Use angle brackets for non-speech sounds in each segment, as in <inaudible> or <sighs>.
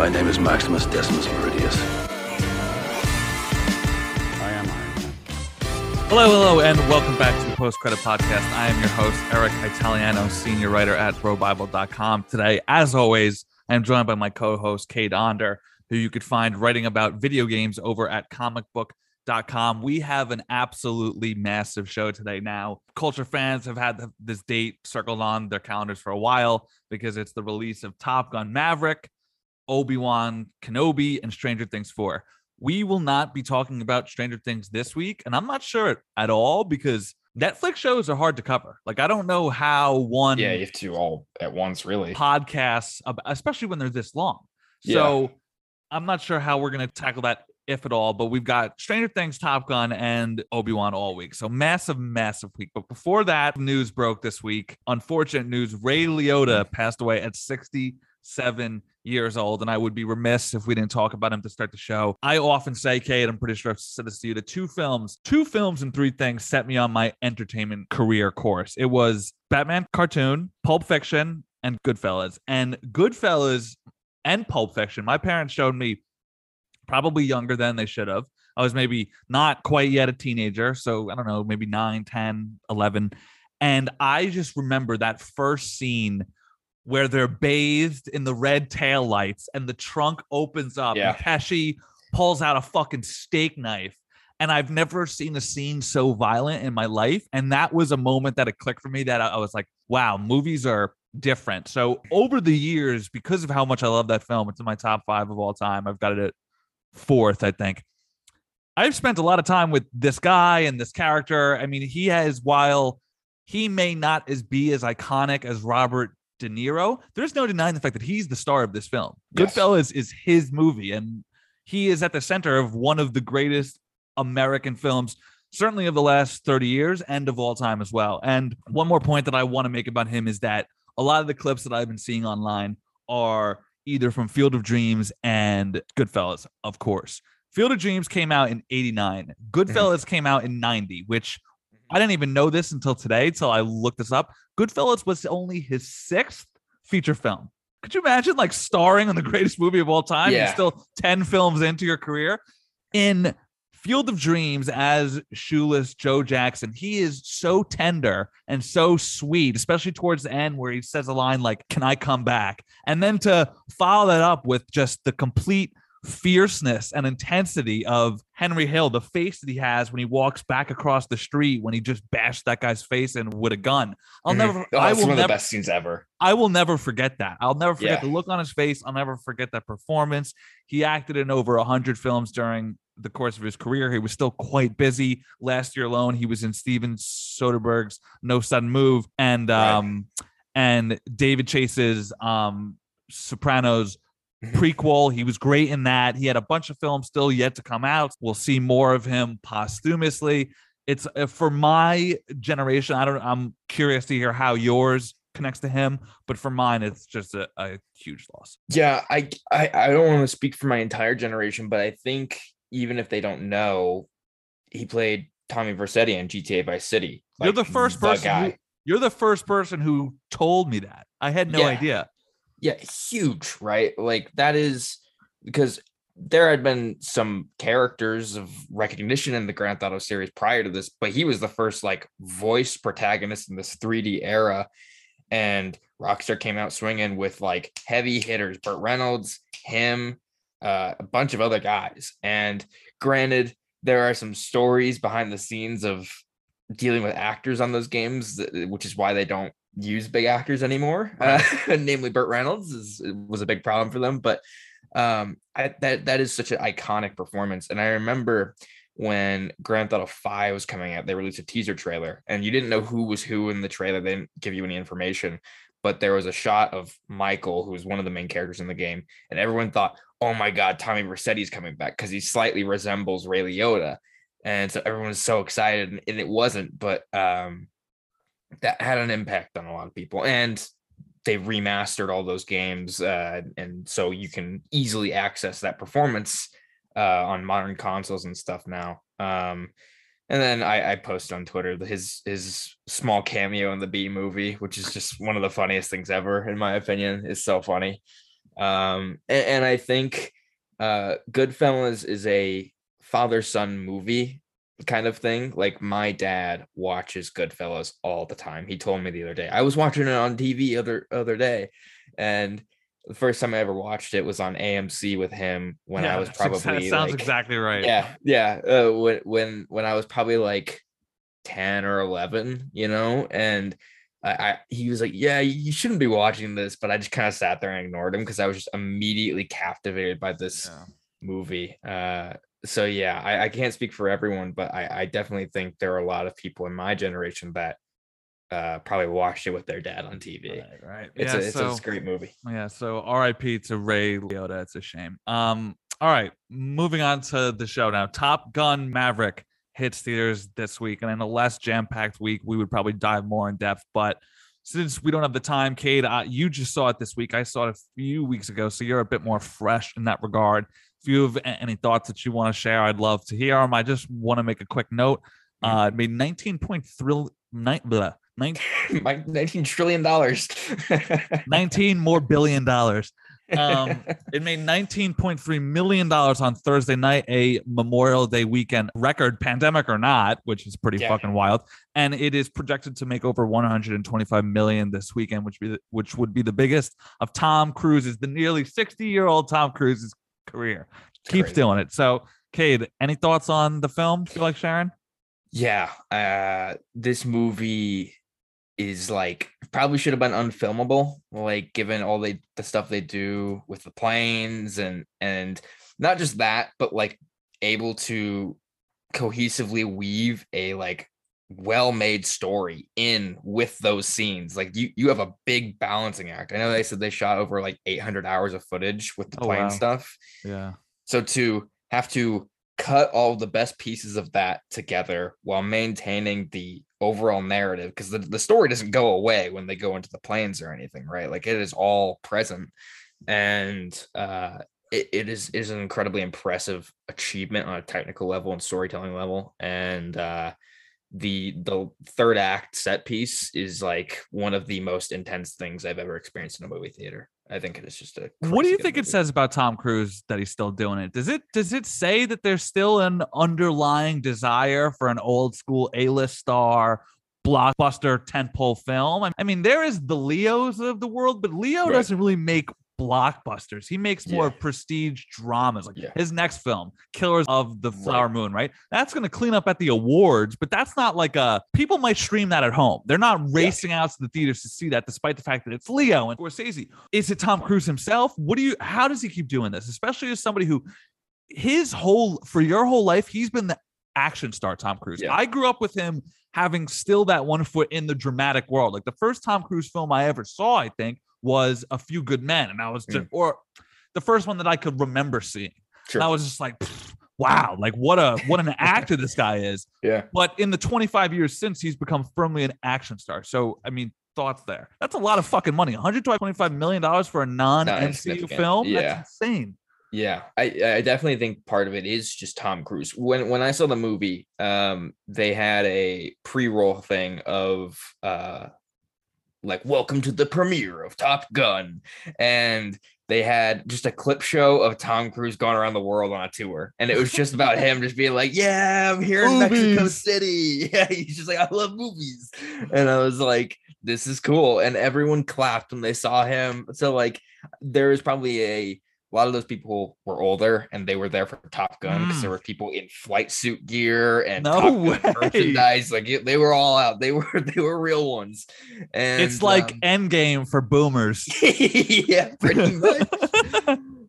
My name is Maximus Decimus Meridius. I am Iron. Hello, hello, and welcome back to the Post Credit Podcast. I am your host, Eric Italiano, senior writer at ProBible.com. Today, as always, I am joined by my co host, Cade Onder, who you could find writing about video games over at comicbook.com. We have an absolutely massive show today now. Culture fans have had this date circled on their calendars for a while because it's the release of Top Gun Maverick, Obi Wan Kenobi, and Stranger Things 4. We will not be talking about Stranger Things this week, and I'm not sure at all because Netflix shows are hard to cover. Like, I don't know how one Yeah, you have to all at once, really. podcasts, especially when they're this long. So I'm not sure how we're going to tackle that, if at all. But we've got Stranger Things, Top Gun, and Obi Wan all week. So massive, massive week. But before that news broke this week, unfortunate news: Ray Liotta mm. passed away at 67 years old, and I would be remiss if we didn't talk about him to start the show. I often say, Cade, I'm pretty sure I've said this to you: the two films, two films, and three things set me on my entertainment career course. It was Batman cartoon, Pulp Fiction, and Goodfellas. And Goodfellas and Pulp Fiction, my parents showed me probably younger than they should have. I was maybe not quite yet a teenager. So I don't know, maybe 9, 10, 11. And I just remember that first scene where they're bathed in the red tail lights and the trunk opens up Yeah. and Pesci pulls out a fucking steak knife. And I've never seen a scene so violent in my life. And that was a moment that it clicked for me that I, I was like, wow, movies are different. So over the years, because of how much I love that film, it's in my top five of all time. I've got it at fourth, I think. I've spent a lot of time with this guy and this character. I mean, he has, while he may not as be as iconic as Robert De Niro, there's no denying the fact that he's the star of this film. Yes. Goodfellas is his movie, and he is at the center of one of the greatest American films, certainly of the last 30 years and of all time as well. And one more point that I want to make about him is that a lot of the clips that I've been seeing online are either from Field of Dreams and Goodfellas, of course. Field of Dreams came out in 89. <laughs> Goodfellas came out in 90, which I didn't even know this until today, until I looked this up. Goodfellas was only his sixth feature film. Could you imagine like starring in the <laughs> greatest movie of all time? Yeah. And still 10 films into your career. In Field of Dreams as shoeless Joe Jackson, he is so tender and so sweet, especially towards the end where he says a line like, Can I come back? And then to follow that up with just the complete fierceness and intensity of Henry Hill, the face that he has when he walks back across the street when he just bashed that guy's face in with a gun. I'll Mhm. never, Oh, I will one of the best scenes ever. I will never forget that. I'll never forget Yeah. the look on his face. I'll never forget that performance. He acted in over 100 films during the course of his career. He was still quite busy. Last year alone, he was in Steven Soderbergh's No Sudden Move and Right. um and David Chase's um Sopranos. Prequel. He was great in that. He had a bunch of films still yet to come out. We'll see more of him posthumously. It's uh, for my generation. I don't. I'm curious to hear how yours connects to him, but for mine, it's just a, a huge loss. Yeah, I, I I don't want to speak for my entire generation, but I think even if they don't know, he played Tommy Vercetti in GTA Vice City. You're the first person. Who, you're the first person who told me that. I had no Yeah. idea. Yeah huge right? Like that is because there had been some characters of recognition in the grand theft auto series prior to this but he was the first like voice protagonist in this 3d era and rockstar came out swinging with like heavy hitters burt reynolds him uh, a bunch of other guys and granted there are some stories behind the scenes of dealing with actors on those games which is why they don't use big actors anymore. Uh, <laughs> namely, Burt Reynolds is, was a big problem for them. But um, I, that that is such an iconic performance. And I remember when Grand Theft Auto Five was coming out, they released a teaser trailer, and you didn't know who was who in the trailer. They didn't give you any information, but there was a shot of Michael, who was one of the main characters in the game, and everyone thought, "Oh my God, Tommy Vercetti's coming back" because he slightly resembles Ray Liotta. And so everyone was so excited, and- and it wasn't. But um, that had an impact on a lot of people and they remastered all those games uh, and so you can easily access that performance uh, on modern consoles and stuff now. Um, and then I, I post on twitter his his small cameo in the Bee Movie which is just one of the funniest things ever in my opinion. Is so funny. Um, and, and I think uh, Goodfellas is a father son movie kind of thing. Like my dad watches Goodfellas all the time. He told me the other day. I was watching it on TV other other day, and the first time I ever watched it was on AMC with him when Yeah, I was <laughs> probably that sounds like, exactly right. yeah, yeah. Uh, when when when I was probably like ten or eleven, you know, and I, I he was like, "Yeah, you shouldn't be watching this," but I just kind of sat there and ignored him because I was just immediately captivated by this Yeah. movie. Uh, so yeah, I, I can't speak for everyone, but I, I definitely think there are a lot of people in my generation that uh probably watched it with their dad on TV. Right, right. It's, yeah, a, it's so, a great movie. yeah, so RIP to Ray Liotta. It's a shame. Um, all right, moving on to the show now. Top Gun Maverick hits theaters this week, and in a less jam-packed week, we would probably dive more in depth. But since we don't have the time, Cade, uh, you just saw it this week. I saw it a few weeks ago, so you're a bit more fresh in that regard. If you have any thoughts that you want to share, I'd love to hear them. I just want to make a quick note. Uh, it made 19.3 nine, blah, 19 <laughs> 19 trillion dollars. <laughs> 19 more billion dollars. Um, <laughs> it made 19.3 million dollars on Thursday night, a Memorial Day weekend record, pandemic or not, which is pretty Yeah. fucking wild. And it is projected to make over 125 million this weekend, which be the, which would be the biggest of Tom Cruise's, the nearly 60 year old Tom Cruise's career. Keeps Crazy. doing it. So, Cade, any thoughts on the film? Feel like Sharon? yeah, uh, this movie is like probably should have been unfilmable, like given all the the stuff they do with the planes and and not just that, but like able to cohesively weave a like well-made story in with those scenes. Like you you have a big balancing act. I know they said they shot over like 800 hours of footage with the Oh, plane wow. stuff. Yeah. So to have to cut all the best pieces of that together while maintaining the overall narrative, because the, the story doesn't go away when they go into the planes or anything, right? Like it is all present. And uh it, it is is an incredibly impressive achievement on a technical level and storytelling level. And uh the the third act set piece is like one of the most intense things I've ever experienced in a movie theater. I think it is just a What do you think it says about Tom Cruise that he's still doing it? Does it does it say that there's still an underlying desire for an old school A-list star blockbuster tentpole film? I- I mean, there is the Leos of the world, but Leo Right. doesn't really make blockbusters. He makes more Yeah. prestige dramas. Like Yeah. his next film, Killers of the Right. Flower Moon, right? That's going to clean up at the awards, but that's not like a people might stream that at home. They're not racing out to the theaters to see that, despite the fact that it's Leo and Scorsese. Is it Tom Cruise himself? What do you? How does he keep doing this? Especially as somebody who, his whole for your whole life, he's been the action star, Tom Cruise. Yeah. I grew up with him having still that one foot in the dramatic world. Like the first Tom Cruise film I ever saw, I think, was A Few Good Men, and I was just, or the first one that I could remember seeing. Sure. And I was just like, wow, like what a what an <laughs> actor this guy is. Yeah. But in the 25 years since, he's become firmly an action star. So I mean, thoughts there. That's a lot of fucking money. 125 million dollars for a non-MCU film. Yeah. That's insane. Yeah, I I definitely think part of it is just Tom Cruise. When when I saw the movie, um, they had a pre-roll thing of uh, like welcome to the premiere of Top Gun, and they had just a clip show of Tom Cruise going around the world on a tour, and it was just about him just being like, "Yeah, I'm here in Mexico City." <laughs> Yeah, he's just like, "I love movies," and I was like, "This is cool," and everyone clapped when they saw him. So like, there is probably a a lot of those people were older and they were there for Top Gun because there were people in flight suit gear and No merchandise. Like it- they were all out. They <laughs> were they were real ones. And it's like um, Endgame for boomers. <laughs> yeah, pretty <laughs> much.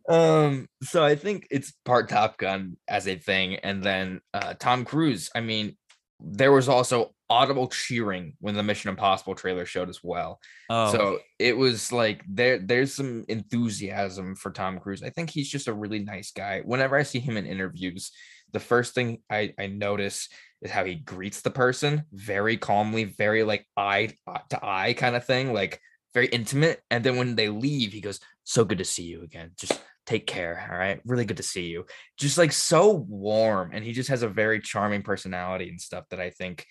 um, so I think it's part Top Gun as a thing, and then uh Tom Cruise. I mean, there was also audible cheering when the Mission Impossible trailer showed as well. oh, So it was like there there's some enthusiasm for Tom Cruise. I think he's just a really nice guy. Whenever I see him in interviews, the first thing I, I notice is how he greets the person very calmly, very like eye to eye kind of thing, like very intimate. And then when they leave, he goes, So good to see you again. Just take care. All right. Really good to see you. Just like so warm. And he just has a very charming personality and stuff that I think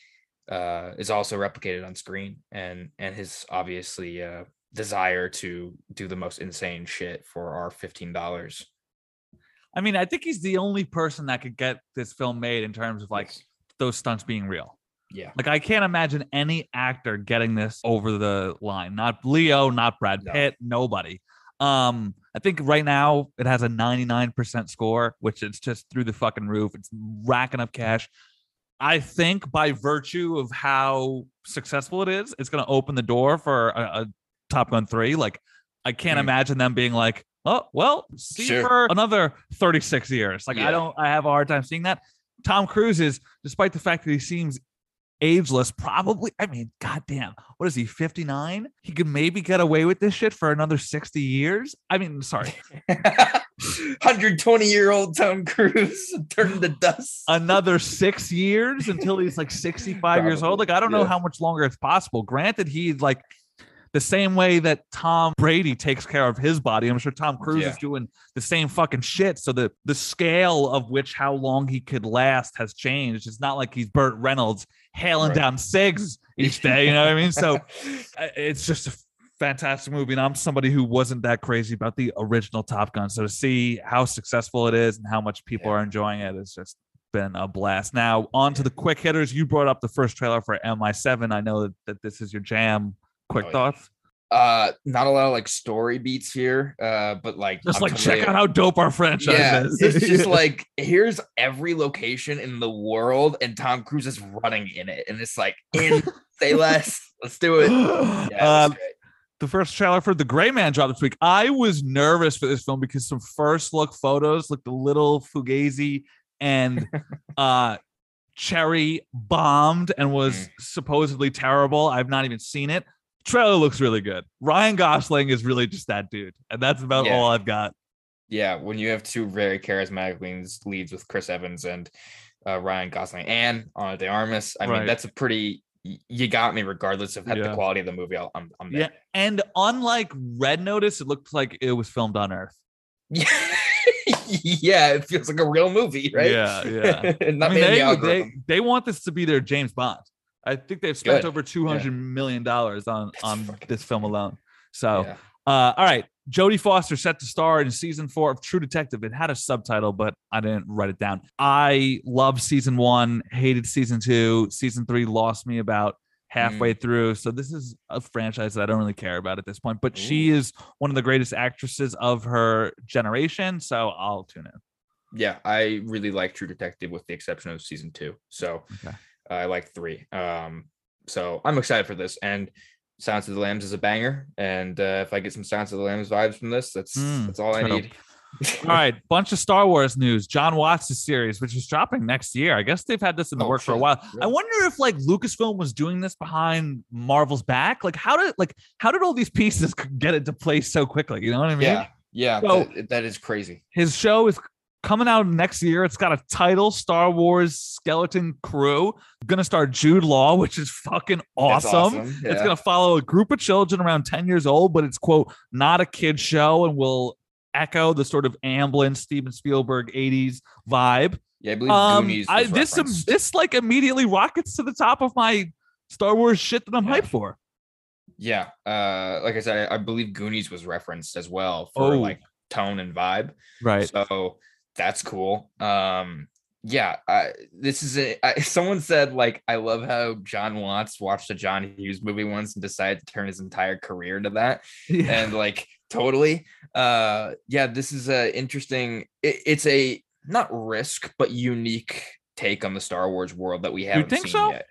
uh is also replicated on screen and and his obviously uh desire to do the most insane shit for our fifteen dollars. I mean, I think he's the only person that could get this film made in terms of like Yes. those stunts being real. Yeah. Like I can't imagine any actor getting this over the line. Not Leo, not Brad No. Pitt, nobody. Um, I think right now it has a 99% score, which is just through the fucking roof. It's racking up cash. I think by virtue of how successful it is, it's going to open the door for a, a Top Gun 3. Like I can't Hmm. imagine them being like, "Oh, well, see Sure. for another 36 years." Like I don't I have a hard time seeing that. Tom Cruise is despite the fact that he seems ageless, probably. I mean, goddamn, what is he? Fifty nine? He could maybe get away with this shit for another sixty years. I mean, sorry, <laughs> 120 year old Tom Cruise turned to dust. another six years until he's like sixty five years old. Like, I don't know how much longer it's possible. Granted, he's like the same way that Tom Brady takes care of his body. I'm sure Tom Cruise Yeah. is doing the same fucking shit. So the the scale of which how long he could last has changed. It's not like he's Burt Reynolds hailing Right. down cigs each day. You know what I mean? So <laughs> it's just a fantastic movie and i'm somebody who wasn't that crazy about the original top gun so to see how successful it is and how much people Yeah. are enjoying it has just been a blast now on to the quick hitters you brought up the first trailer for mi7 i know that, that this is your jam quick Oh, yeah. Uh, not a lot of like story beats here, uh, but like just I'm like check out how dope our franchise yeah, is it's just <laughs> like here's every location in the world, and Tom Cruise is running in it, and it's like in say less, <laughs> let's do it. <gasps> Yeah, Um, the first trailer for The Gray Man dropped this week. I was nervous for this film because some first look photos looked a little fugazi and <laughs> uh Cherry bombed and was Mm. supposedly terrible. I've not even seen it. Trailer looks really good. Ryan Gosling is really just that dude, and that's about Yeah. all I've got. yeah, when you have two very charismatic leads, leads with Chris Evans and uh, Ryan Gosling and Ana de Armas, I Right. mean that's a pretty. You got me regardless of Yeah. the quality of the movie. I'll, I'm, I'm Yeah, and unlike Red Notice, it looked like it was filmed on Earth. Yeah, <laughs> yeah, it feels like a real movie, right? Yeah, yeah. <laughs> Not I mean, they, they they want this to be their James Bond. I think they've spent Good. over two hundred million dollars on That's on this film alone. So, Yeah. uh, all right, Jodie Foster set to star in season four of True Detective. It had a subtitle, but I didn't write it down. I loved season one, hated season two. Season three lost me about halfway through. So this is a franchise that I don't really care about at this point. But she is one of the greatest actresses of her generation. So I'll tune in. yeah, I really like True Detective with the exception of season two. So Okay. I like three. Um, so I'm excited for this. And Silence of the Lambs is a banger. And uh, if I get some Silence of the Lambs vibes from this, that's Mm, that's all I need. <laughs> All right, bunch of Star Wars news. Jon Watts' series, which is dropping next year. I guess they've had this in the Oh, work for a while. I wonder if like Lucasfilm was doing this behind Marvel's back. Like, how did like how did all these pieces <laughs> get into place so quickly? You know what I mean? yeah, yeah, So- that, that is crazy. His show is coming out next year. It's got a title, Star Wars Skeleton Crew. Gonna star Jude Law, <laughs> which is fucking awesome. awesome. It's gonna follow a group of children around 10 years old, but it's quote not a kid show and will echo the sort of Amblin Steven Spielberg 80s vibe. Yeah, I believe Um Goonies. I this um, this like immediately rockets to the top of my Star Wars shit that I'm Yeah. hyped for. yeah, uh, like I said, I, I believe Goonies was referenced as well for Oh. like tone and vibe. Right. So that's cool. Um, yeah, I, this is a. I, <laughs> someone said like, I love how Jon Watts watched a John Hughes movie once and decided to turn his entire career into that. <laughs> Yeah. and like totally uh yeah this is a interesting it, it's a not risk but unique take on the star wars world that we haven't think seen so? yet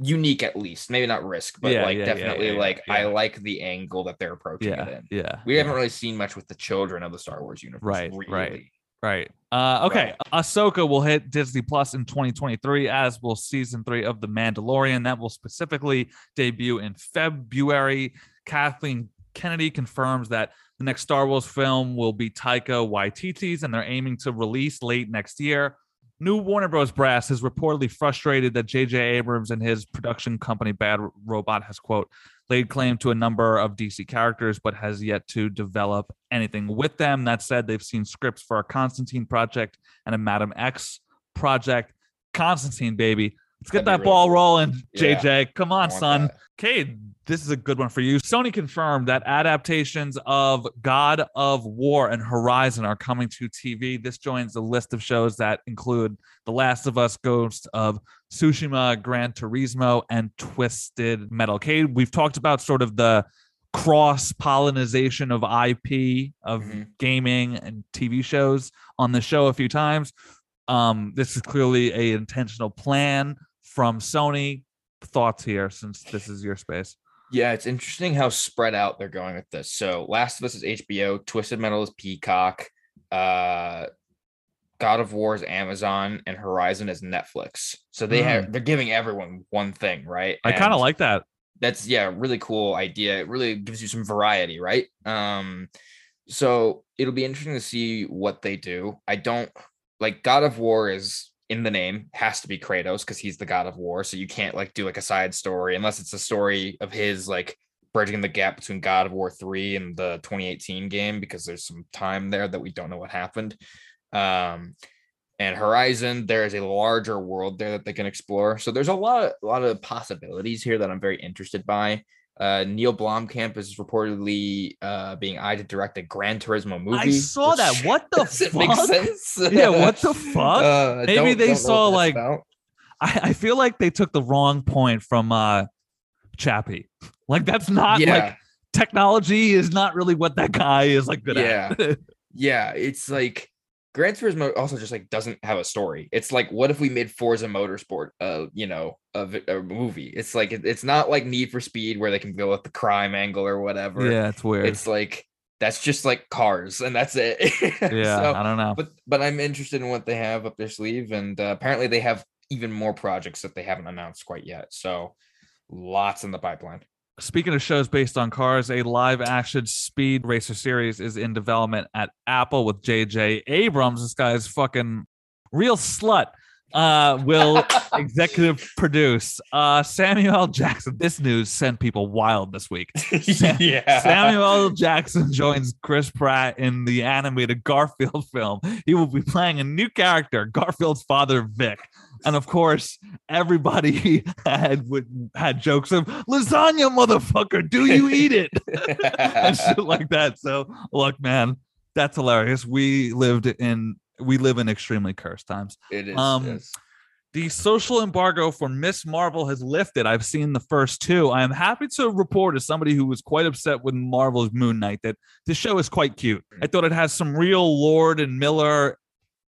unique at least maybe not risk but Yeah, like yeah, definitely like i like the angle that they're approaching it in Yeah. we haven't really seen much with the children of the star wars universe Right, really. right. Right. Uh, okay. Ahsoka will hit Disney Plus in 2023, as will season three of The Mandalorian. That will specifically debut in February. Kathleen Kennedy confirms that the next Star Wars film will be Taika Waititi's, and they're aiming to release late next year. New Warner Bros. brass is reportedly frustrated that J.J. Abrams and his production company Bad Robot has quote laid claim to a number of DC characters, but has yet to develop anything with them. That said, they've seen scripts for a Constantine project and a Madam X project. Constantine, baby. Let's get That'd that really ball cool. rolling, Yeah. JJ. Come on, son. Cade, this is a good one for you. Sony confirmed that adaptations of God of War and Horizon are coming to TV. This joins the list of shows that include The Last of Us, Ghost of Tsushima, Gran Turismo, and Twisted Metal. Cade, we've talked about sort of the cross pollination of IP of Mhm. gaming and TV shows on the show a few times. Um, this is clearly a intentional plan from Sony. Thoughts here, since this is your space. Yeah, it's interesting how spread out they're going with this. So Last of Us is HBO, Twisted Metal is Peacock, uh God of War is Amazon, and Horizon is Netflix. So they have they're giving everyone one thing, right? I kind of like that. that's yeah, really cool idea. It really gives you some variety, right? Um, so it'll be interesting to see what they do. I don't like God of War is in the name, has to be Kratos because he's the God of War. So you can't like do like a side story unless it's a story of his like bridging the gap between God of War 3 and the 2018 game because there's some time there that we don't know what happened. Um and Horizon, there is a larger world there that they can explore. So there's a lot a lot of possibilities here that I'm very interested by. Uh, Neil Blomkamp is reportedly uh, being eyed to direct a Gran Turismo movie. I saw that. What the <laughs> fuck? sense. <laughs> Yeah, what the fuck? Uh, Maybe don't- they don't saw, like. I, I feel like they took the wrong point from uh Chappie. Like that's not yeah, like technology is not really what that guy is like good Yeah. at. <laughs> yeah. It's like Gran Turismo also just like doesn't have a story. It's like what if we made Forza Motorsport, uh, you know, a, a movie? It's like it- it's not like Need for Speed where they can go with the crime angle or whatever. yeah, it's weird. it's like that's just like cars and that's it <laughs> yeah, So- I don't know. but but i'm interested in what they have up their sleeve and uh, apparently they have even more projects that they haven't announced quite yet so lots in the pipeline Speaking of shows based on cars, a live action speed racer series is in development at Apple with JJ Abrams. This guy is fucking real slut. Uh, will <laughs> executive produce. Uh, Samuel Jackson. This news sent people wild this week. <laughs> yeah Samuel Jackson joins Chris Pratt in the animated Garfield <laughs> film. He will be playing a new character, Garfield's father, Vic. And of course, everybody <laughs> had would- had jokes of lasagna, motherfucker. Do you eat it? <laughs> and shit <laughs> like that. So look, man, that's hilarious. We lived in we live in extremely cursed times. it is Um, yes. The social embargo for Miss Marvel has lifted. I've seen the first two. I am happy to report, as somebody who was quite upset with Marvel's Moon Knight, that this show is quite cute. I thought it has some real Lord and Miller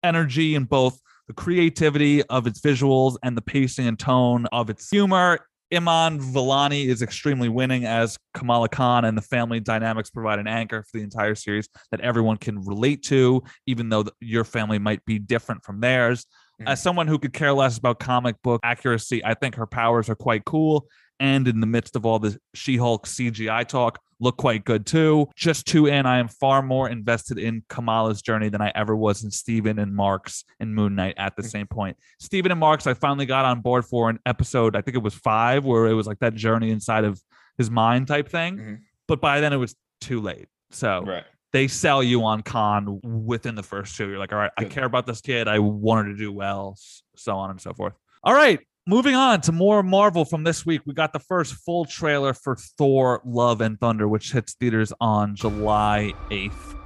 energy in both the creativity of its visuals and the pacing and tone of its humor. Iman Vellani is extremely winning as Kamala Khan, and the family dynamics provide an anchor for the entire series that everyone can relate to, even though your family might be different from theirs. Mm. As someone who could care less about comic book accuracy, I think her powers are quite cool. And in the midst of all the She Hulk CGI talk, look quite good too. Just two in, I am far more invested in Kamala's journey than I ever was in Steven and Marc's and Moon Knight at the same point. Steven and Marc's, I finally got on board for an episode, I think it was five, where it was like that journey inside of his mind type thing. Mhm. But by then it was too late. So right they sell you on Khan within the first two. You're like, all right, I care about this kid. I want her to do well, so on and so forth. All right, moving on to more Marvel from this week. We got the first full trailer for Thor: Love and Thunder, which hits theaters on July 8th.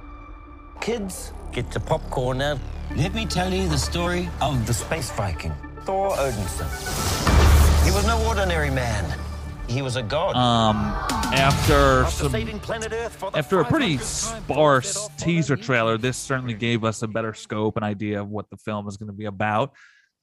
Kids, get your popcorn now. Let me tell you the story of the space Viking, Thor Odinson. He was no ordinary man. He was a god. Um, after After some planet Earth for the after a pretty sparse Thor set off on a teaser trailer, this certainly gave us a better scope and idea of what the film is going to be about.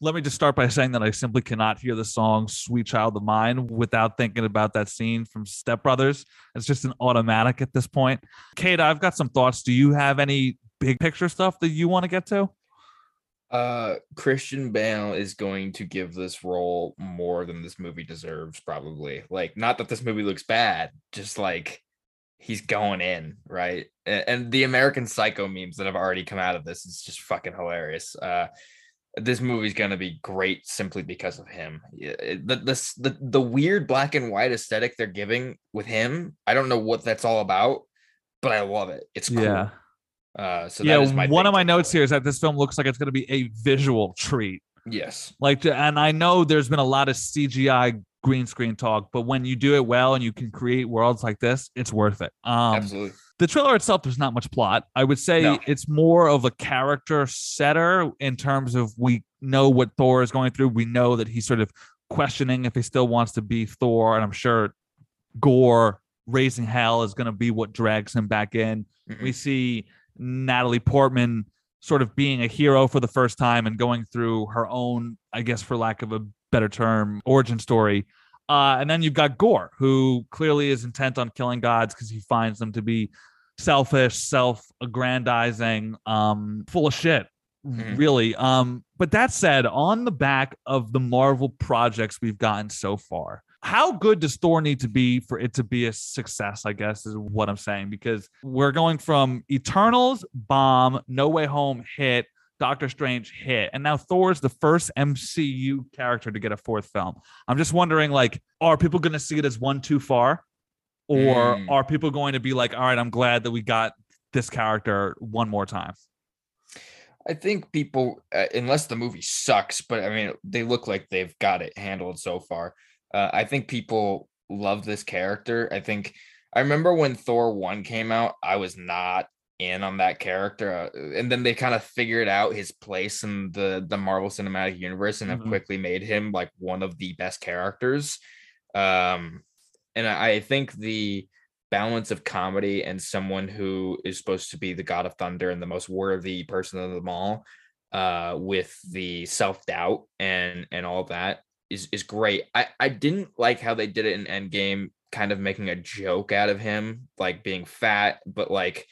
Let me just start by saying that I simply cannot hear the song Sweet Child of Mine without thinking about that scene from Step Brothers. It's just an automatic at this point. Cade, I've got some thoughts. Do you have any big picture stuff that you want to get to? uh christian bale is going to give this role more than this movie deserves probably like not that this movie looks bad just like he's going in right A- and, the american psycho memes that have already come out of this is just fucking hilarious uh this movie's gonna be great simply because of him. The, the the the weird black and white aesthetic they're giving with him i don't know what that's all about but i love it. It's cool. Uh so that yeah, is my one of my notes here is that this film looks like it's going to be a visual treat. Yes. Like, and I know there's been a lot of CGI green screen talk, but when you do it well and you can create worlds like this, it's worth it. Um, Absolutely. The trailer itself, there's not much plot. I would say No. it's more of a character setter in terms of we know what Thor is going through. We know that he's sort of questioning if he still wants to be Thor, and I'm sure Gorr raising hell is going to be what drags him back in. Mhm. We see Natalie Portman sort of being a hero for the first time and going through her own, I guess, for lack of a better term, origin story. Uh, and then you've got Gorr, who clearly is intent on killing gods because he finds them to be selfish, self-aggrandizing, um, full of shit. Mhm. Really. Um, but that said, on the back of the Marvel projects we've gotten so far, how good does Thor need to be for it to be a success? I guess is what I'm saying because we're going from Eternals bomb, No Way Home hit, Doctor Strange hit, and now Thor is the first MCU character to get a fourth film. I'm just wondering, like, are people going to see it as one too far, or Mm. are people going to be like, all right, I'm glad that we got this character one more time? I think people, uh, unless the movie sucks, but I mean, they look like they've got it handled so far. Uh, I think people love this character. I think I remember when Thor 1 came out, I was not in on that character. Uh, and then they kind of figured out his place in the, the Marvel Cinematic Universe and have Mhm. quickly made him like one of the best characters. Um, and I, I think the balance of comedy and someone who is supposed to be the god of thunder and the most worthy person of them all uh with the self-doubt and and all that is is great i i didn't like how they did it in endgame kind of making a joke out of him like being fat but like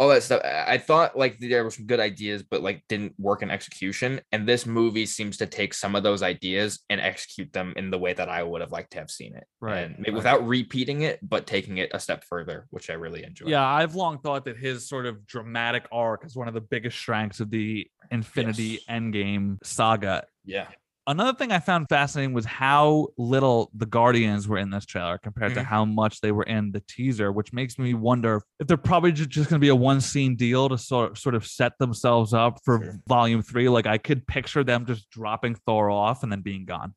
all that stuff i thought like there were some good ideas but like didn't work in execution and this movie seems to take some of those ideas and execute them in the way that i would have liked to have seen it Right, and without repeating it but taking it a step further which i really enjoy Yeah, I've long thought that his sort of dramatic arc is one of the biggest strengths of the Infinity Yes. Endgame saga. yeah Another thing I found fascinating was how little the Guardians were in this trailer compared to Mhm. how much they were in the teaser, which makes me wonder if they're probably just going to be a one scene deal to sort sort of set themselves up for Sure. volume three. Like I could picture them just dropping Thor off and then being gone.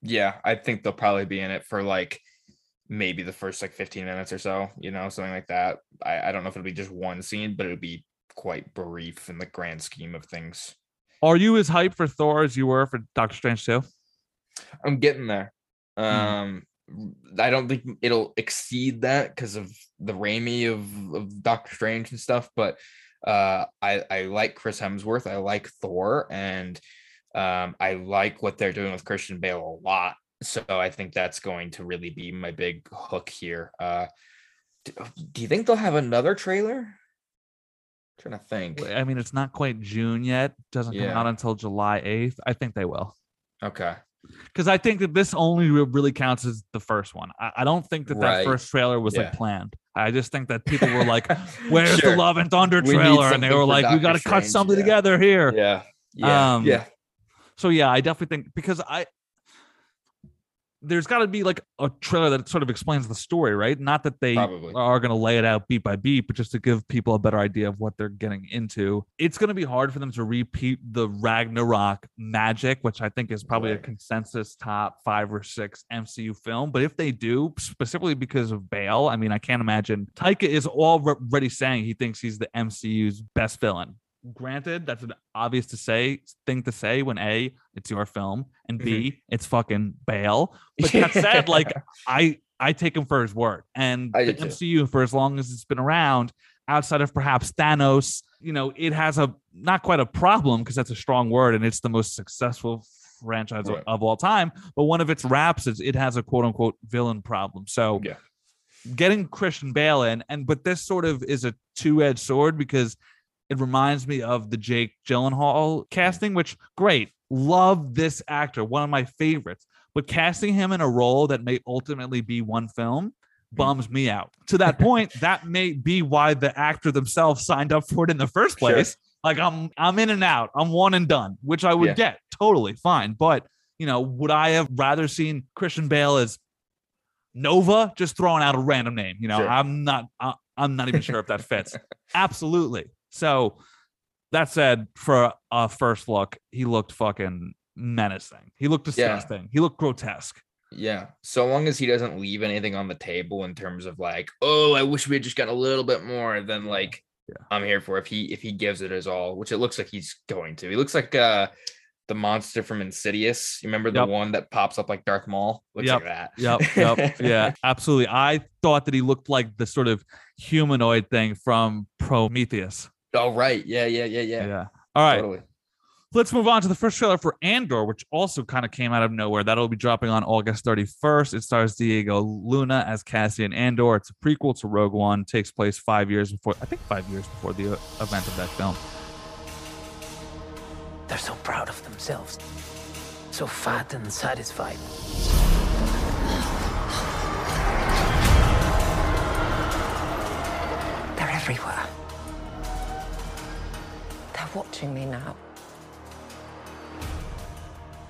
yeah i think they'll probably be in it for like maybe the first like 15 minutes or so you know something like that i, I don't know if it'll be just one scene but it'll be quite brief in the grand scheme of things Are you as hyped for Thor as you were for Doctor Strange too? i'm getting there. Hmm. um i don't think it'll exceed that because of the Raimi of, of doctor strange and stuff but uh i i like chris hemsworth. I like thor and um i like what they're doing with christian bale a lot. So i think that's going to really be my big hook here. Uh do, do you think they'll have another trailer trying to think I mean, it's not quite June yet. Doesn't come out until July 8th. I think they will. okay because I think that this only really counts as the first one. I, I don't think that that first trailer was Yeah. like planned. I just think that people were like, <laughs> "Where's Sure. the Love and Thunder trailer?" And they were like, "We got to cut something yeah. together here." yeah yeah Um, yeah So yeah, I definitely think because I there's got to be like a trailer that sort of explains the story, right? Not that they Probably. are going to lay it out beat by beat, but just to give people a better idea of what they're getting into. It's going to be hard for them to repeat the Ragnarok magic, which I think is probably a consensus top five or six MCU film. But if they do, specifically because of Bale, I mean, I can't imagine. Taika is already saying he thinks he's the MCU's best villain. Granted, that's an obvious to say thing to say when A, it's your film, and B, mm-hmm. it's fucking Bale. But that <laughs> said, like I I take him for his word. And I the do too. MCU, for as long as it's been around, outside of perhaps Thanos, you know, it has a not quite a problem because that's a strong word, and it's the most successful franchise of- Right. of all time. But one of its raps is it has a quote unquote villain problem. So Yeah. getting Christian Bale in, and but this sort of is a two-edged sword because it reminds me of the Jake Gyllenhaal casting, which great. Love this actor, one of my favorites. But casting him in a role that may ultimately be one film hmm. bums me out. To that <laughs> point, that may be why the actor themselves signed up for it in the first Sure. place. Like I'm I'm in and out. I'm one and done, which I would Yeah. get totally fine. But you know, would I have rather seen Christian Bale as Nova? Just throwing out a random name. You know, Sure. I'm not. I, I'm not even sure if that fits. <laughs> Absolutely. So that said, for a first look, he looked fucking menacing. He looked disgusting. Yeah. He looked grotesque. Yeah. So long as he doesn't leave anything on the table in terms of like, oh, I wish we had just gotten a little bit more, than like yeah. I'm here for if he if he gives it his all, which it looks like he's going to. He looks like uh the monster from Insidious. You remember the yep. one that pops up like Darth Maul? Looks yep. like that. Yep. Yep. <laughs> yeah. Absolutely. I thought that he looked like the sort of humanoid thing from Prometheus. Oh right. Yeah. Yeah. Yeah. Yeah. Yeah. All right. Totally. Let's move on to the first trailer for Andor, which also kind of came out of nowhere. That'll be dropping on August 31st. It stars Diego Luna as Cassian Andor. It's a prequel to Rogue One. Takes place five years before, I think five years before the uh, event of that film. They're so proud of themselves, so fat and satisfied. They're everywhere. They're watching me now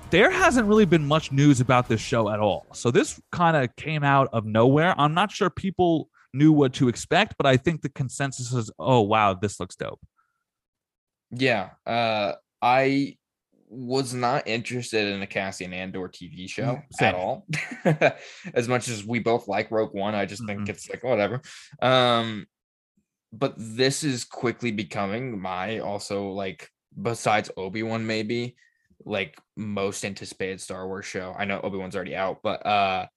there hasn't really been much news about this show at all. So this kind of came out of nowhere. I'm not sure people knew what to expect, but I think the consensus is, oh wow, this looks dope. Yeah, uh, I was not interested in a Cassian Andor TV show mm, Same. at all. <laughs> as much as we both like Rogue One, I just mm-hmm. think it's like whatever. Um, but this is quickly becoming my also like besides Obi Wan maybe like most anticipated Star Wars show. I know Obi-Wan's already out, but uh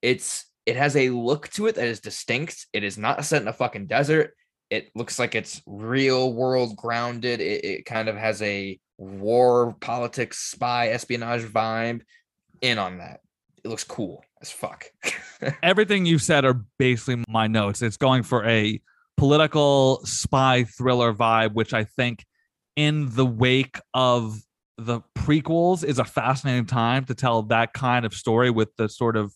it's it has a look to it that is distinct. It is not set in a fucking desert. It looks like it's real world grounded. It, it kind of has a war politics spy espionage vibe in on that. It looks cool as fuck. <laughs> Everything you said are basically my notes. It's going for a political spy thriller vibe, which I think in the wake of the prequels is a fascinating time to tell that kind of story with the sort of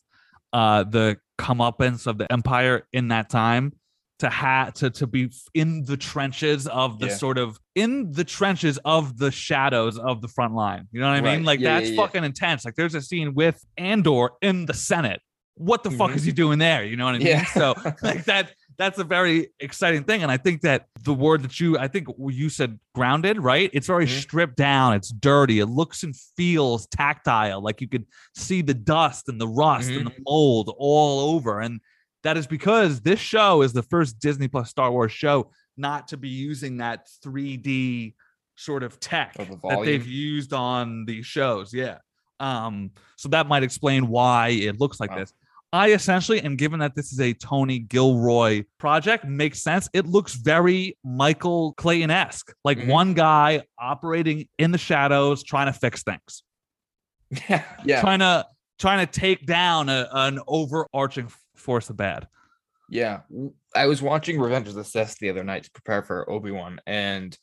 uh the comeuppance of the empire in that time to have to to be in the trenches of the yeah. sort of in the trenches of the shadows of the front line. You know what I right. mean? Like yeah, that's yeah, fucking intense. Like there's a scene with Andor in the Senate. What the mm-hmm. fuck is he doing there? You know what I mean? So <laughs> like that that's a very exciting thing. And I think that the word that you, I think you said grounded, right? It's very mm-hmm. stripped down. It's dirty. It looks and feels tactile. Like you could see the dust and the rust mm-hmm. and the mold all over. And that is because this show is the first Disney Plus Star Wars show not to be using that 3D sort of tech that they've used on these shows. Yeah. Um, so that might explain why it looks like wow. this. I essentially, and given that this is a Tony Gilroy project, makes sense. It looks very Michael Clayton esque, like mm-hmm. one guy operating in the shadows, trying to fix things. Yeah, <laughs> yeah. Trying to trying to take down a, an overarching force of bad. Yeah, I was watching Revenge of the Sith the other night to prepare for Obi Wan, and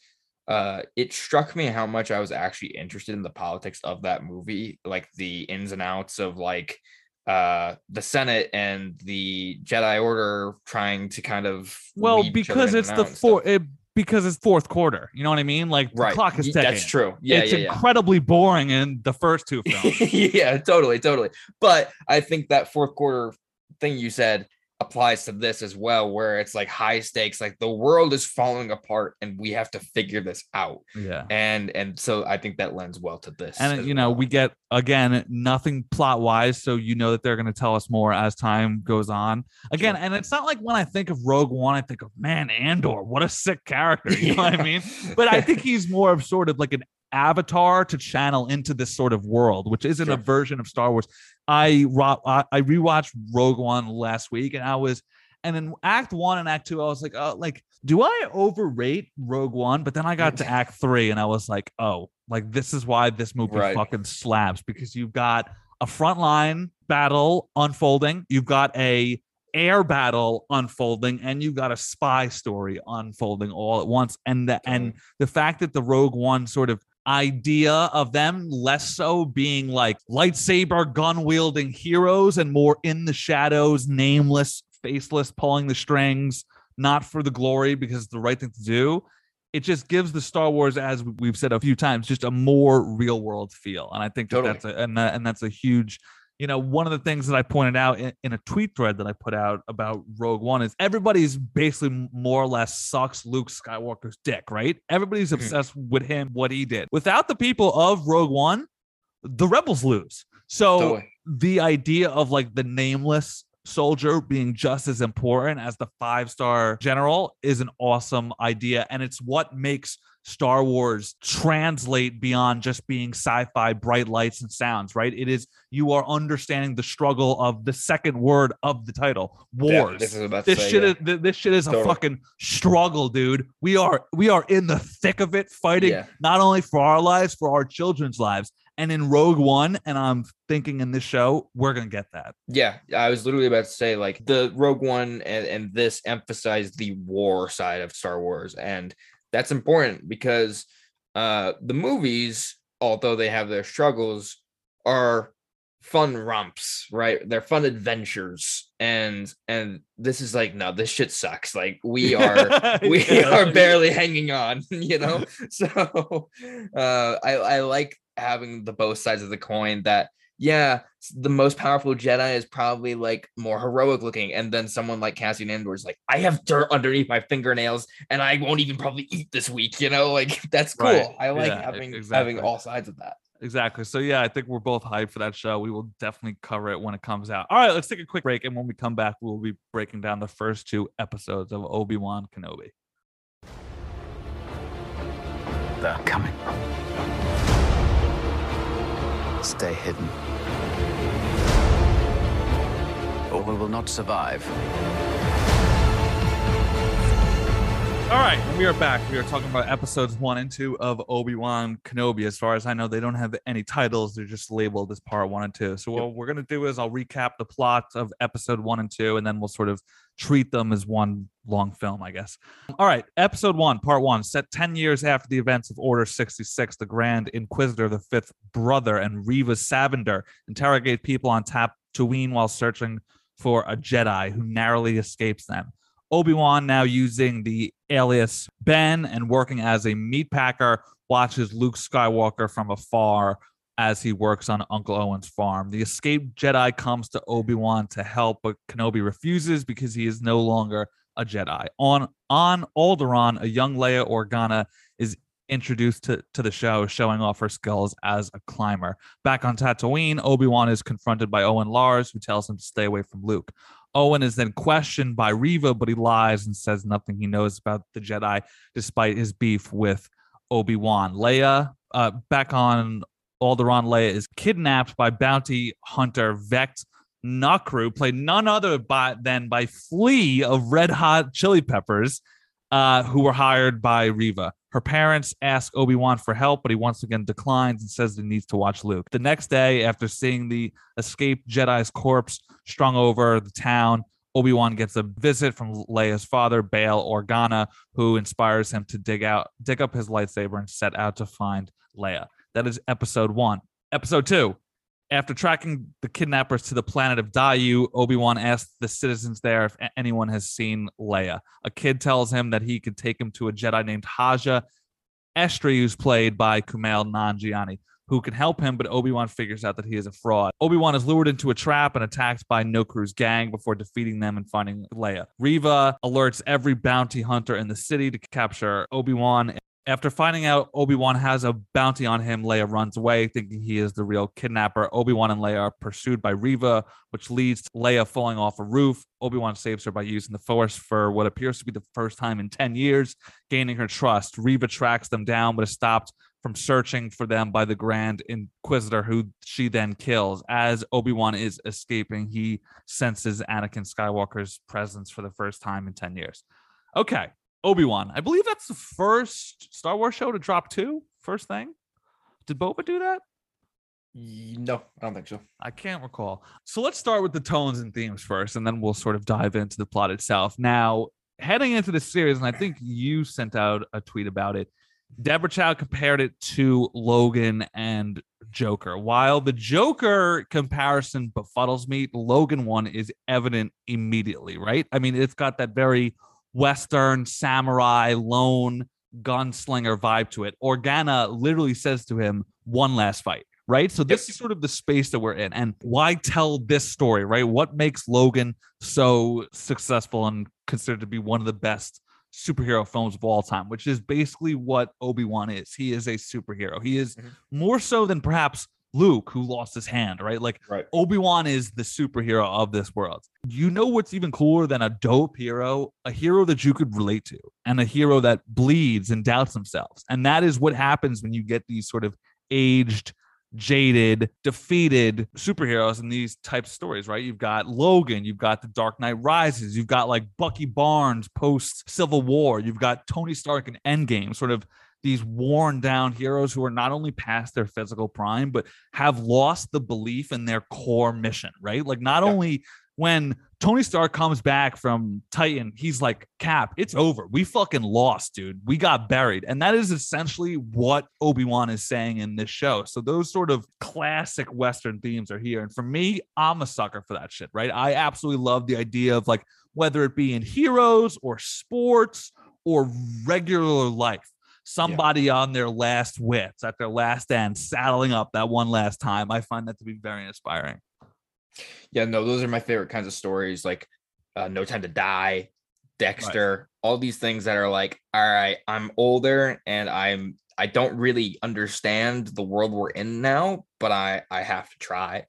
uh, it struck me how much I was actually interested in the politics of that movie, like the ins and outs of like uh the senate and the jedi order trying to kind of well because it's the fourth it, because it's fourth quarter you know what i mean? Like right. the clock is ticking. that's true. Yeah it's yeah, incredibly yeah. boring in the first two <laughs> films. Yeah totally totally. But i think that fourth quarter thing you said applies to this as well where it's like high stakes like the world is falling apart and we have to figure this out. Yeah. And and so i think that lends well to this and uh, you know well. we get again nothing plot wise so you know that they're going to tell us more as time goes on. Again and it's not like when i think of rogue one i think of man andor what a sick character you know what i <laughs> mean? But i think he's more of sort of like an avatar to channel into this sort of world, which isn't sure. a version of Star Wars. I I rewatched Rogue One last week, and I was, and in Act One and Act Two, I was like, oh, like, do I overrate Rogue One? But then I got to <laughs> Act Three, and I was like, oh, like this is why this movie right. fucking slaps because you've got a frontline battle unfolding, you've got a air battle unfolding and you've got a spy story unfolding all at once and the and the fact that the rogue one sort of idea of them less so being like lightsaber gun wielding heroes and more in the shadows, nameless, faceless, pulling the strings, not for the glory because it's the right thing to do. It just gives the Star Wars, as we've said a few times, just a more real world feel, and I think that totally. that's a and, that, and that's a huge you know, one of the things that I pointed out in, in, a tweet thread that I put out about Rogue One is everybody's basically more or less sucks Luke Skywalker's dick, right? Everybody's mm-hmm. obsessed with him, what he did. Without the people of Rogue One, the rebels lose. So Totally. the idea of like the nameless soldier being just as important as the five star general is an awesome idea. And it's what makes Star Wars translate beyond just being sci fi, bright lights and sounds, right? It is you are understanding the struggle of the second word of the title Yeah, wars. this is about this say, shit yeah. is this shit is a fucking struggle, dude. We are we are in the thick of it, fighting Yeah. not only for our lives, for our children's lives. And in Rogue One, and I'm thinking in this show, we're gonna get that. Yeah, I was literally about to say like the Rogue One and, and this emphasized the war side of Star Wars, and that's important because uh the movies, although they have their struggles, are fun romps, right? They're fun adventures, and and this is like no, this shit sucks. Like we <laughs> are we Yeah. <laughs> are barely hanging on, <laughs> you know. So uh I I like having the both sides of the coin that yeah, the most powerful Jedi is probably like more heroic looking, and then someone like Cassian Andor is like, I have dirt underneath my fingernails, and I won't even probably eat this week. You know, like <laughs> that's cool. Right. I like Yeah, having exactly. having all sides of that. Exactly. So yeah, I think we're both hyped for that show. We will definitely cover it when it comes out. All right, let's take a quick break, and when we come back, we'll be breaking down the first two episodes of Obi Wan Kenobi. They're coming. Stay hidden. Or we will not survive. All right, we are back. We are talking about episodes one and two of Obi Wan Kenobi. As far as I know, they don't have any titles; they're just labeled as part one and two. So what we're gonna do is I'll recap the plot of episode one and two, and then we'll sort of treat them as one long film, I guess. All right, episode one, part one, set ten years after the events of Order sixty six. The Grand Inquisitor, the fifth brother, and Reva Sevander interrogate people on Tatooine while searching for a Jedi who narrowly escapes them. Obi-Wan, now using the alias Ben and working as a meat packer, watches Luke Skywalker from afar as he works on Uncle Owen's farm. The escaped Jedi comes to Obi-Wan to help, but Kenobi refuses because he is no longer a Jedi. On on Alderaan, a young Leia Organa is introduced to, to the show, showing off her skills as a climber. Back on Tatooine, Obi-Wan is confronted by Owen Lars, who tells him to stay away from Luke. Owen is then questioned by Reva, but he lies and says nothing he knows about the Jedi, despite his beef with Obi Wan. Leia, uh, back on Alderaan, Leia is kidnapped by bounty hunter Vect Nokru, played none other by, than by Flea of Red Hot Chili Peppers, uh, who were hired by Reva. Her parents ask Obi Wan for help, but he once again declines and says he needs to watch Luke. The next day, after seeing the escaped Jedi's corpse strung over the town, Obi Wan gets a visit from Leia's father, Bail Organa, who inspires him to dig out, dig up his lightsaber, and set out to find Leia. That is episode one. Episode two. After tracking the kidnappers to the planet of Daiyu, Obi Wan asks the citizens there if anyone has seen Leia. A kid tells him that he could take him to a Jedi named Haja Estree, who's played by Kumail Nanjiani, who can help him, but Obi Wan figures out that he is a fraud. Obi Wan is lured into a trap and attacked by Nokru's gang before defeating them and finding Leia. Reva alerts every bounty hunter in the city to capture Obi Wan. After finding out Obi Wan has a bounty on him, Leia runs away, thinking he is the real kidnapper. Obi Wan and Leia are pursued by Reva, which leads to Leia falling off a roof. Obi Wan saves her by using the Force for what appears to be the first time in 10 years, gaining her trust. Reva tracks them down, but is stopped from searching for them by the Grand Inquisitor, who she then kills. As Obi Wan is escaping, he senses Anakin Skywalker's presence for the first time in 10 years. Okay, Obi Wan. I believe that's the first Star Wars show to drop two. First thing. Did Boba do that? No, I don't think so. I can't recall. So let's start with the tones and themes first, and then we'll sort of dive into the plot itself. Now, heading into the series, and I think you sent out a tweet about it. Deborah Chow compared it to Logan and Joker. While the Joker comparison befuddles me, Logan one is evident immediately, right? I mean, it's got that very Western samurai lone gunslinger vibe to it. Organa literally says to him, one last fight, right? So this is sort of the space that we're in. And why tell this story, right? What makes Logan so successful and considered to be one of the best superhero films of all time, which is basically what Obi-Wan is. He is a superhero. He is Mhm. more so than perhaps Luke who lost his hand, right? Like Right. Obi-Wan is the superhero of this world. You know what's even cooler than a dope hero? A hero that you could relate to and a hero that bleeds and doubts themselves. And that is what happens when you get these sort of aged jaded, defeated superheroes in these types of stories, right? You've got Logan, you've got The Dark Knight Rises, you've got like Bucky Barnes post Civil War, you've got Tony Stark in Endgame, sort of these worn down heroes who are not only past their physical prime, but have lost the belief in their core mission, right? Like, not Yeah. only when Tony Stark comes back from Titan, he's like, Cap, it's over. We fucking lost, dude. We got buried. And that is essentially what Obi-Wan is saying in this show. So those sort of classic Western themes are here. And for me, I'm a sucker for that shit, right? I absolutely love the idea of like, whether it be in heroes or sports or regular life, somebody on their last wits, at their last end, saddling up that one last time. I find that to be very inspiring. Yeah, no, those are my favorite kinds of stories, like uh, No Time to Die, Dexter, all these things that are like, all right, I'm older and I'm I don't really understand the world we're in now, but I I have to try.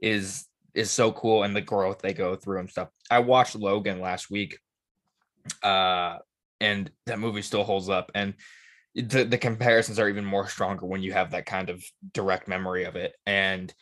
Is is so cool and the growth they go through and stuff. I watched Logan last week, uh, and that movie still holds up. And the the comparisons are even more stronger when you have that kind of direct memory of it. And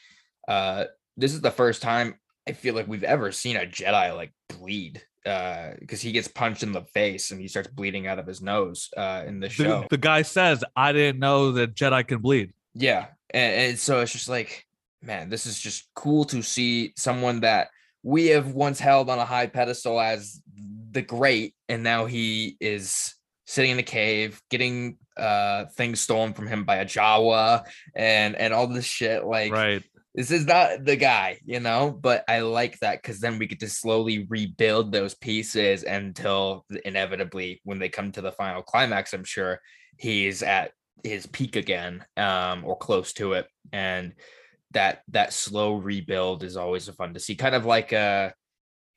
uh this is the first time I feel like we've ever seen a Jedi like bleed uh because he gets punched in the face and he starts bleeding out of his nose uh in the The, show. the guy says, I didn't know that Jedi can bleed. Yeah. And, and so it's just like, man, this is just cool to see someone that we have once held on a high pedestal as the great, and now he is sitting in a cave getting uh things stolen from him by a Jawa and and all this shit. Like Right. this is not the guy, you know, but I like that because then we get to slowly rebuild those pieces until inevitably when they come to the final climax, I'm sure he's at his peak again, um, or close to it. And that that slow rebuild is always fun to see, kind of like a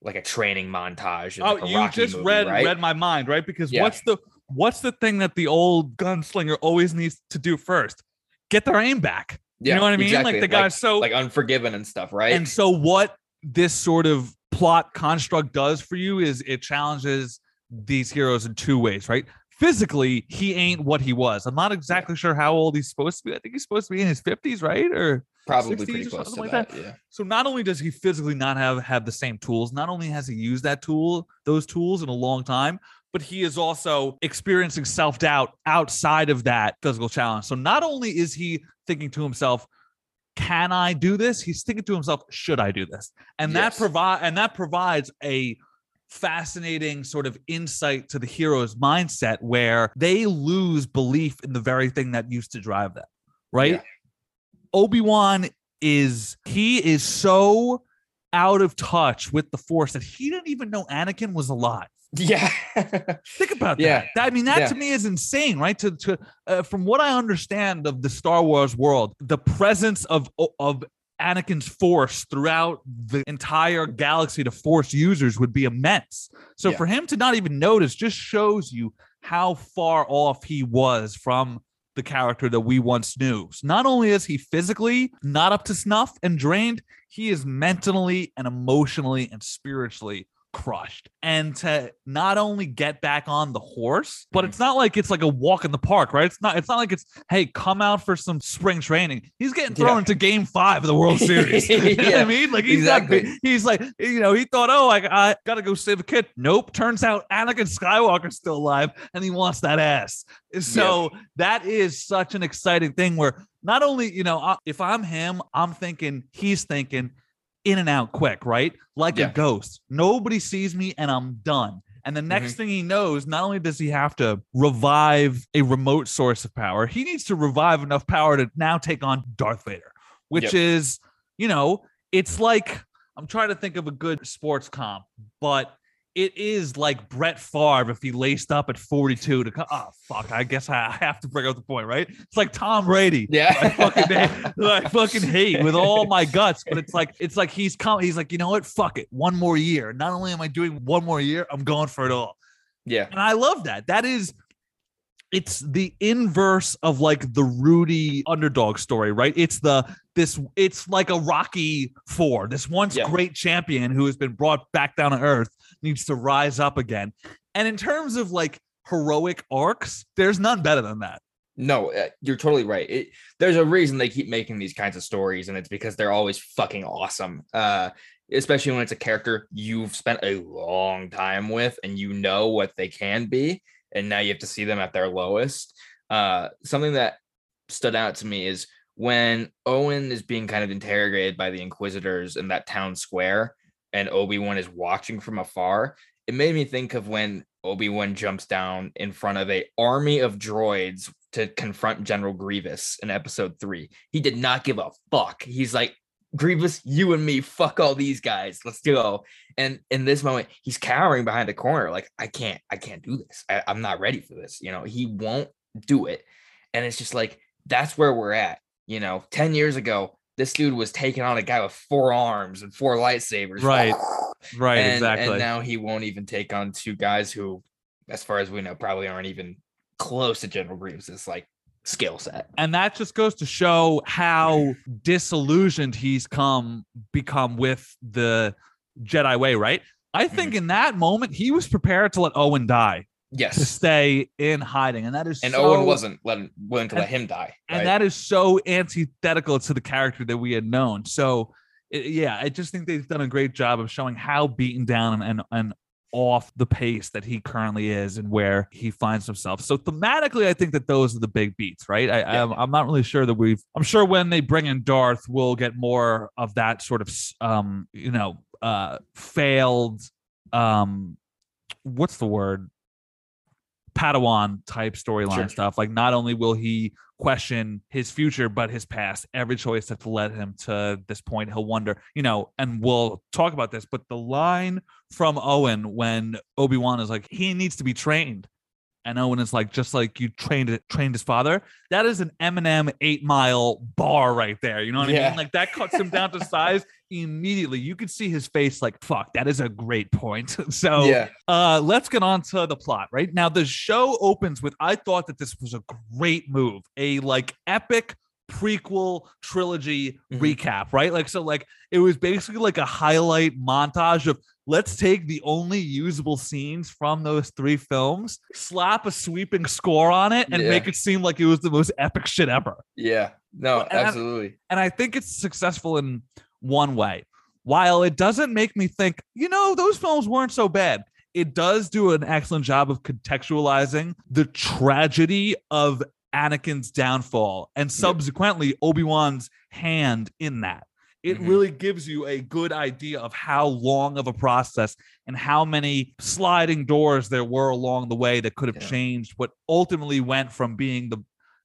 like a training montage. Oh, like a you Rocky just movie, read right? read my mind, right? Because Yeah. what's the what's the thing that the old gunslinger always needs to do first? Get their aim back. Yeah, you know what I mean? exactly. Like the guy's so like Unforgiven and stuff, right? And so what this sort of plot construct does for you is it challenges these heroes in two ways, right? Physically, he ain't what he was. I'm not exactly sure how old he's supposed to be. I think he's supposed to be in his 50s, right? Or Probably 60s pretty close to something that. like Yeah. so not only does he physically not have have the same tools, not only has he used that tool, those tools in a long time, but he is also experiencing self-doubt outside of that physical challenge. So not only is he thinking to himself, can I do this? He's thinking to himself, should I do this? And that provide and that provides a fascinating sort of insight to the hero's mindset where they lose belief in the very thing that used to drive them, right? Yeah. Obi-Wan is he is so out of touch with the force that he didn't even know Anakin was alive. Yeah. <laughs> Think about Yeah. that. That- I mean, that Yeah. to me is insane, right? To to uh, from what I understand of the Star Wars world, the presence of of Anakin's force throughout the entire galaxy to force users would be immense. So Yeah. for him to not even notice just shows you how far off he was from the character that we once knew. So not only is he physically not up to snuff and drained, he is mentally and emotionally and spiritually crushed. And to not only get back on the horse, but Mhm. it's not like it's like a walk in the park, right? It's not it's not like it's hey, come out for some spring training. He's getting thrown Yeah. into game 5 of the World Series. <laughs> <laughs> you know what I mean? Like he's exactly. he's like, you know, he thought, "Oh, I I got to go save a kid." Nope, turns out Anakin Skywalker's still alive and he wants that ass. So that is such an exciting thing where not only, you know, if I'm him, I'm thinking he's thinking in and out quick, right? Like a ghost. Nobody sees me and I'm done. And the next Mm-hmm. thing he knows, not only does he have to revive a remote source of power, he needs to revive enough power to now take on Darth Vader, which Yep. is, you know, it's like I'm trying to think of a good sports comp, but it is like Brett Favre if he laced up at 42 to come. Oh, fuck. I guess I have to bring up the point, right? It's like Tom Brady. Yeah. I fucking hate, <laughs> I fucking hate with all my guts, but it's like it's like he's come. He's like, you know what? Fuck it. One more year. Not only am I doing one more year, I'm going for it all. yeah. And I love that. That is it's the inverse of like the Rudy underdog story, right? It's the this it's like a Rocky 4. This once Yeah. great champion who has been brought back down to earth needs to rise up again. And in terms of like heroic arcs, there's none better than that. No, uh, you're totally right. It, there's a reason they keep making these kinds of stories, and it's because they're always fucking awesome. Uh, especially when it's a character you've spent a long time with, and you know what they can be, and now you have to see them at their lowest. Uh, something that stood out to me is when Owen is being kind of interrogated by the Inquisitors in that town square, and Obi Wan is watching from afar. It made me think of when Obi Wan jumps down in front of a army of droids to confront General Grievous in Episode Three. He did not give a fuck. He's like, Grievous, you and me, fuck all these guys. Let's go. And in this moment, he's cowering behind the corner, like, I can't, I can't do this. I, I'm not ready for this. You know, he won't do it. And it's just like, that's where we're at. You know, 10 years ago, this dude was taking on a guy with four arms and four lightsabers. Right. Right, and, exactly. And now he won't even take on two guys who, as far as we know, probably aren't even close to General Grievous' like skill set. and that just goes to show how disillusioned he's come become with the Jedi way, right? I think Mm-hmm. in that moment he was prepared to let Owen die to stay in hiding, and that is And so, Owen wasn't letting, willing to and- let him die. and that is so antithetical to the character that we had known. So, it- yeah, I just think they've done a great job of showing how beaten down and and, and off the pace that he currently is and where he finds himself. So thematically, I think that those are the big beats, right? I, Yeah. I'm, I'm not really sure that we've. I'm sure when they bring in Darth, we'll get more of that sort of, um, you know, uh, failed, um, what's the word? Padawan type storyline Sure. stuff. Like, not only will he question his future, but his past. Every choice that's led him to this point, he'll wonder, you know, and we'll talk about this. But the line from Owen when Obi Wan is like, he needs to be trained. And Owen is like, just like you trained trained his father. That is an Eminem eight mile bar right there. You know what I mean? Like that cuts him down to size <laughs> immediately. You could see his face like, fuck, that is a great point. <laughs> so yeah. uh let's get on to the plot right now the show opens with i thought that this was a great move a like epic prequel trilogy Mhm. recap right like so like it was basically like a highlight montage of let's take the only usable scenes from those three films slap a sweeping score on it and Yeah. make it seem like it was the most epic shit ever Yeah. No, and I- absolutely. and I think it's successful in one way. While it doesn't make me think, you know, those films weren't so bad, it does do an excellent job of contextualizing the tragedy of Anakin's downfall and subsequently Obi-Wan's hand in that. It Mhm. really gives you a good idea of how long of a process and how many sliding doors there were along the way that could have Yeah. changed what ultimately went from being the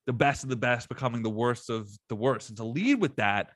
the best of the best becoming the worst of the worst. And to lead with that,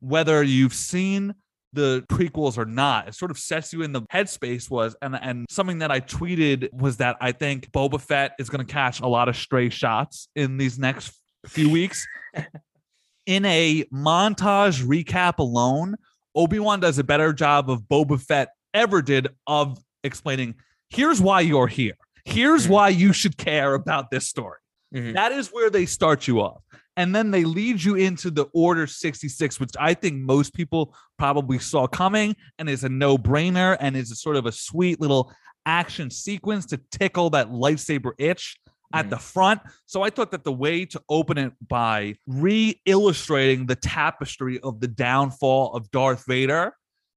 whether you've seen the prequels or not, it sort of sets you in the headspace was and and something that I tweeted was that I think Boba Fett is going to catch a lot of stray shots in these next few weeks. <laughs> in a montage recap alone, Obi-Wan does a better job of Boba Fett ever did of explaining here's why you're here. Here's Mhm. why you should care about this story. Mhm. That is where they start you off. And then they lead you into the Order 66, which I think most people probably saw coming and is a no brainer and is a sort of a sweet little action sequence to tickle that lightsaber itch at the front. So I thought that the way to open it by re illustrating the tapestry of the downfall of Darth Vader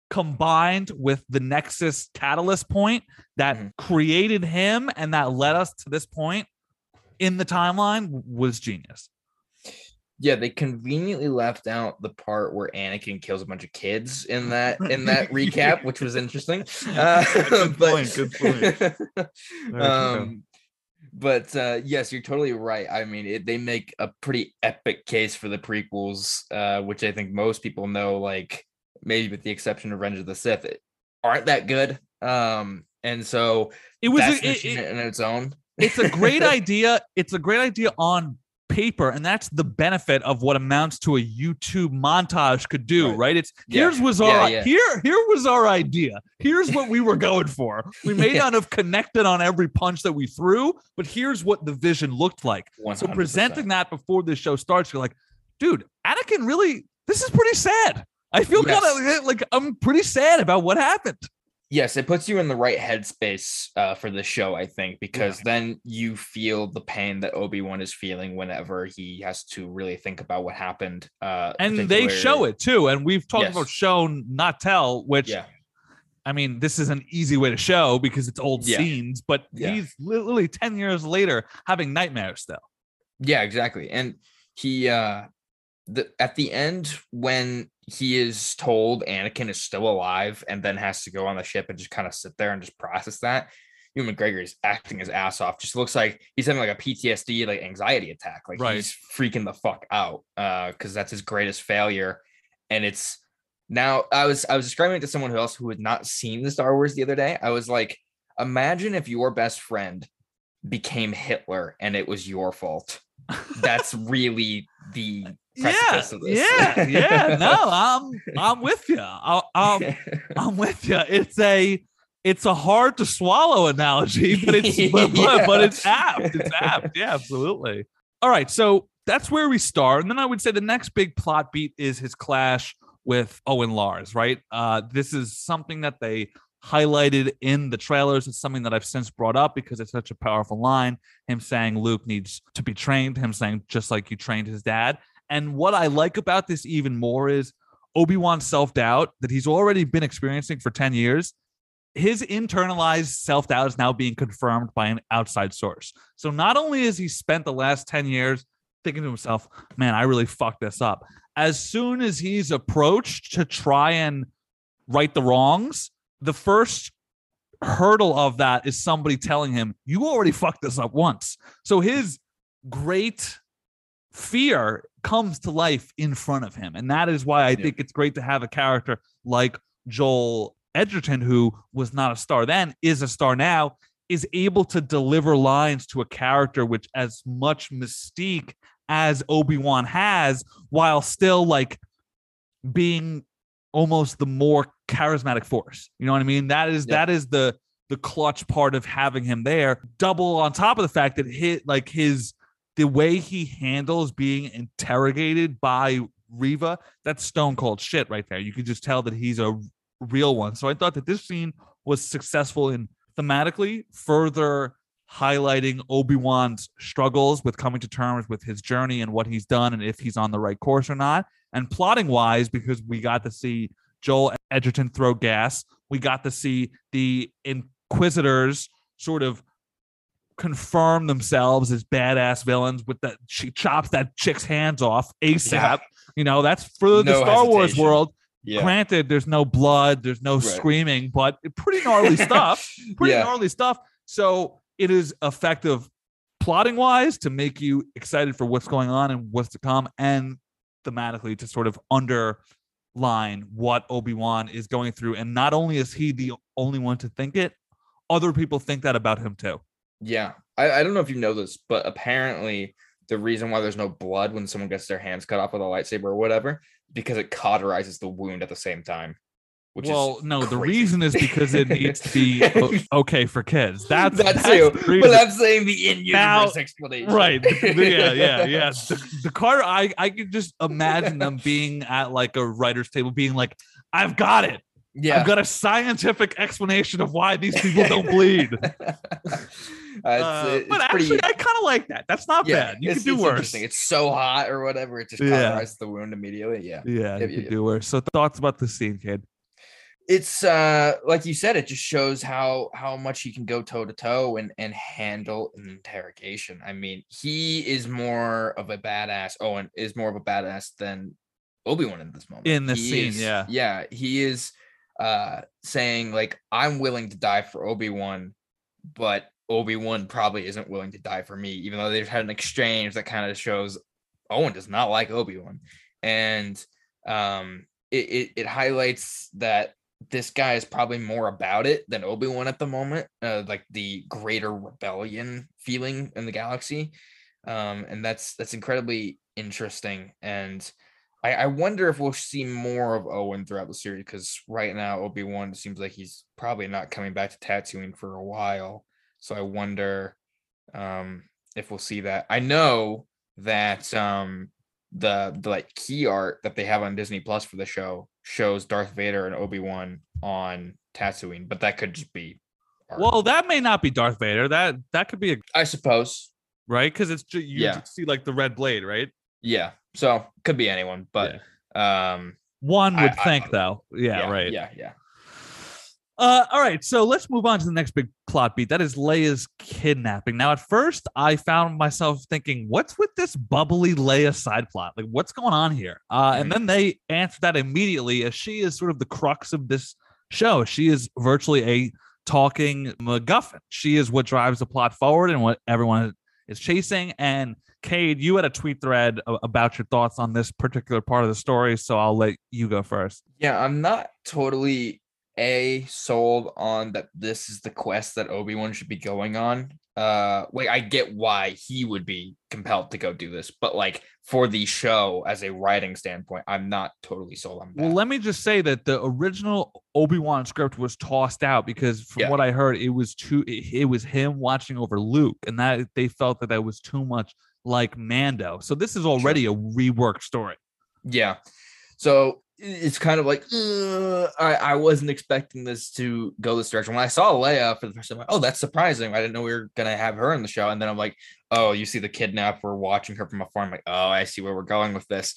combined with the Nexus catalyst point that Mhm. created him and that led us to this point in the timeline was genius. Yeah, they conveniently left out the part where Anakin kills a bunch of kids in that in that <laughs> recap, which was interesting. <laughs> Uh, Good <laughs> but- point, good point. um, but uh, yes, you're totally right. I mean, it, they make a pretty epic case for the prequels, uh, which I think most people know. Like maybe with the exception of Revenge of the Sith, it, aren't that good. Um, and so It was a, it- in its own. it's a great idea. It's a great idea on paper and that's the benefit of what amounts to a youtube montage could do right, Right. it's Yeah. here's was our Yeah, yeah. here here was our idea here's what we were going for we may <laughs> not have connected on every punch that we threw but here's what the vision looked like so 100%. presenting that before the show starts you're like dude anakin really this is pretty sad i feel Yes. kind of like i'm pretty sad about what happened yes, it puts you in the right headspace uh, for the show, I think, because then you feel the pain that Obi Wan is feeling whenever he has to really think about what happened. Uh, and they show it too and we've talked Yes. about show not tell which Yeah, I mean, this is an easy way to show because it's old Yeah. scenes, but Yeah. he's literally 10 years later having nightmares still. yeah, exactly. And he, uh, the at the end when he is told Anakin is still alive and then has to go on the ship and just kind of sit there and just process that. Ewan McGregor is acting his ass off. Just looks like he's having like a PTSD, like anxiety attack. Like Right. he's freaking the fuck out. Uh, because that's his greatest failure. And it's now I was I was describing it to someone else who had not seen the Star Wars the other day. I was like, imagine if your best friend became Hitler and it was your fault. That's <laughs> really the Yeah, yeah, yeah. No, <laughs> I'm I'm with you. I, I'm I'm with you. It's a it's a hard to swallow analogy, but it's <laughs> but, but, but it's apt. It's apt. Yeah, absolutely. All right, so that's where we start, and then I would say the next big plot beat is his clash with Owen Lars. Right. Uh, this is something that they highlighted in the trailers. It's something that I've since brought up because it's such a powerful line. Him saying Luke needs to be trained. Him saying just like you trained his dad. And what I like about this even more is Obi Wan's self doubt that he's already been experiencing for 10 years. His internalized self doubt is now being confirmed by an outside source. So not only has he spent the last 10 years thinking to himself, man, I really fucked this up. As soon as he's approached to try and right the wrongs, the first hurdle of that is somebody telling him, you already fucked this up once. So his great fear comes to life in front of him. And that is why I Yeah. think it's great to have a character like Joel Edgerton, who was not a star then, is a star now, is able to deliver lines to a character which as much mystique as Obi-Wan has, while still like being almost the more charismatic force. You know what I mean? That is Yeah. that is the the clutch part of having him there. Double on top of the fact that hit like his the way he handles being interrogated by Reva, that's stone cold shit right there. You can just tell that he's a real one. So I thought that this scene was successful in thematically further highlighting Obi-Wan's struggles with coming to terms with his journey and what he's done and if he's on the right course or not. And plotting wise, because we got to see Joel Edgerton throw gas, we got to see the Inquisitors sort of confirm themselves as badass villains with that she chops that chick's hands off ASAP. Yeah. You know, that's for the No Star Wars world. Yeah. Granted, there's no blood, there's no Right. screaming, but pretty gnarly <laughs> stuff. Pretty Yeah. gnarly stuff. So it is effective plotting wise to make you excited for what's going on and what's to come, and thematically to sort of underline what Obi-Wan is going through. And not only is he the only one to think it, other people think that about him too. Yeah. I, I don't know if you know this, but apparently the reason why there's no blood when someone gets their hands cut off with a lightsaber or whatever, because it cauterizes the wound at the same time. Which well, no, the reason is because it needs to be <laughs> okay for kids. That's that that's too. But. I'm saying the in Now- explanation. right the- the- yeah yeah <laughs> yeah the, the car i i could just imagine them being at like a writer's table being like i've got it Yeah. i've got a scientific explanation of why these people don't bleed <laughs> Uh, it's, Uh, it's but pretty, actually i kind of like that that's not yeah, bad you can do worse. It's so hot or whatever, it just Yeah. cauterizes the wound immediately. Yeah. yeah you yeah, yeah. do worse so thoughts about the scene kid it's uh like you said it just shows how how much he can go toe to toe and and handle an interrogation i mean he is more of a badass owen is more of a badass than obi-wan in this moment In this He scene, is- yeah. yeah he is uh saying like i'm willing to die for obi-wan but obi-wan probably isn't willing to die for me even though they've had an exchange that kind of shows owen does not like obi-wan and um it, it, it highlights that this guy is probably more about it than Obi-Wan at the moment, uh, like the greater rebellion feeling in the galaxy. um, and that's that's incredibly interesting. And I, I wonder if we'll see more of Owen throughout the series because right now Obi Wan seems like he's probably not coming back to Tatooine for a while. So I wonder um, if we'll see that. I know that um, the the like key art that they have on Disney Plus for the show shows Darth Vader and Obi Wan on Tatooine, but that could just be. art. Well, that may not be Darth Vader. That that could be a I suppose. right because it's you Yeah. see like the red blade, right? Yeah. So could be anyone, but um One would I- think, though. Yeah, right. Yeah, yeah. Uh, all right, so let's move on to the next big plot beat. That is Leia's kidnapping. Now, at first, I found myself thinking, "What's with this bubbly Leia side plot? Like, what's going on here?" Uh, and Mhm. then they answered that immediately, as she is sort of the crux of this show. She is virtually a talking MacGuffin. She is what drives the plot forward and what everyone is chasing. And Cade, you had a tweet thread about your thoughts on this particular part of the story, so I'll let you go first. Yeah, I'm not totally a sold on that this is the quest that Obi-Wan should be going on. Uh like I get why he would be compelled to go do this, but like for the show as a writing standpoint, I'm not totally sold on that. Well, let me just say that the original Obi Wan script was tossed out because, from Yeah. what I heard, it was too. It, it was him watching over Luke, and that they felt that that was too much like Mando. So this is already a reworked story. Yeah. So it's kind of like uh, I, I wasn't expecting this to go this direction. When I saw Leia for the first time, I'm like, oh, that's surprising. I didn't know we were gonna have her in the show. And then I'm like, oh, you see the kidnapper watching her from afar. I'm like, oh, I see where we're going with this.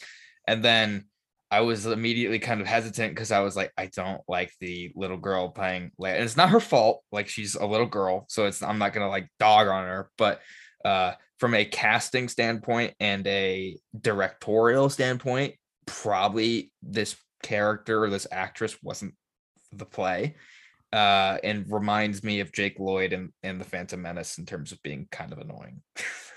And then I was immediately kind of hesitant because I was like, I don't like the little girl playing Leia. And it's not her fault. Like she's a little girl, so it's I'm not gonna like dog on her, but uh from a casting standpoint and a directorial standpoint, probably this character or this actress wasn't the play. Uh, and reminds me of Jake Lloyd and, and the Phantom Menace in terms of being kind of annoying.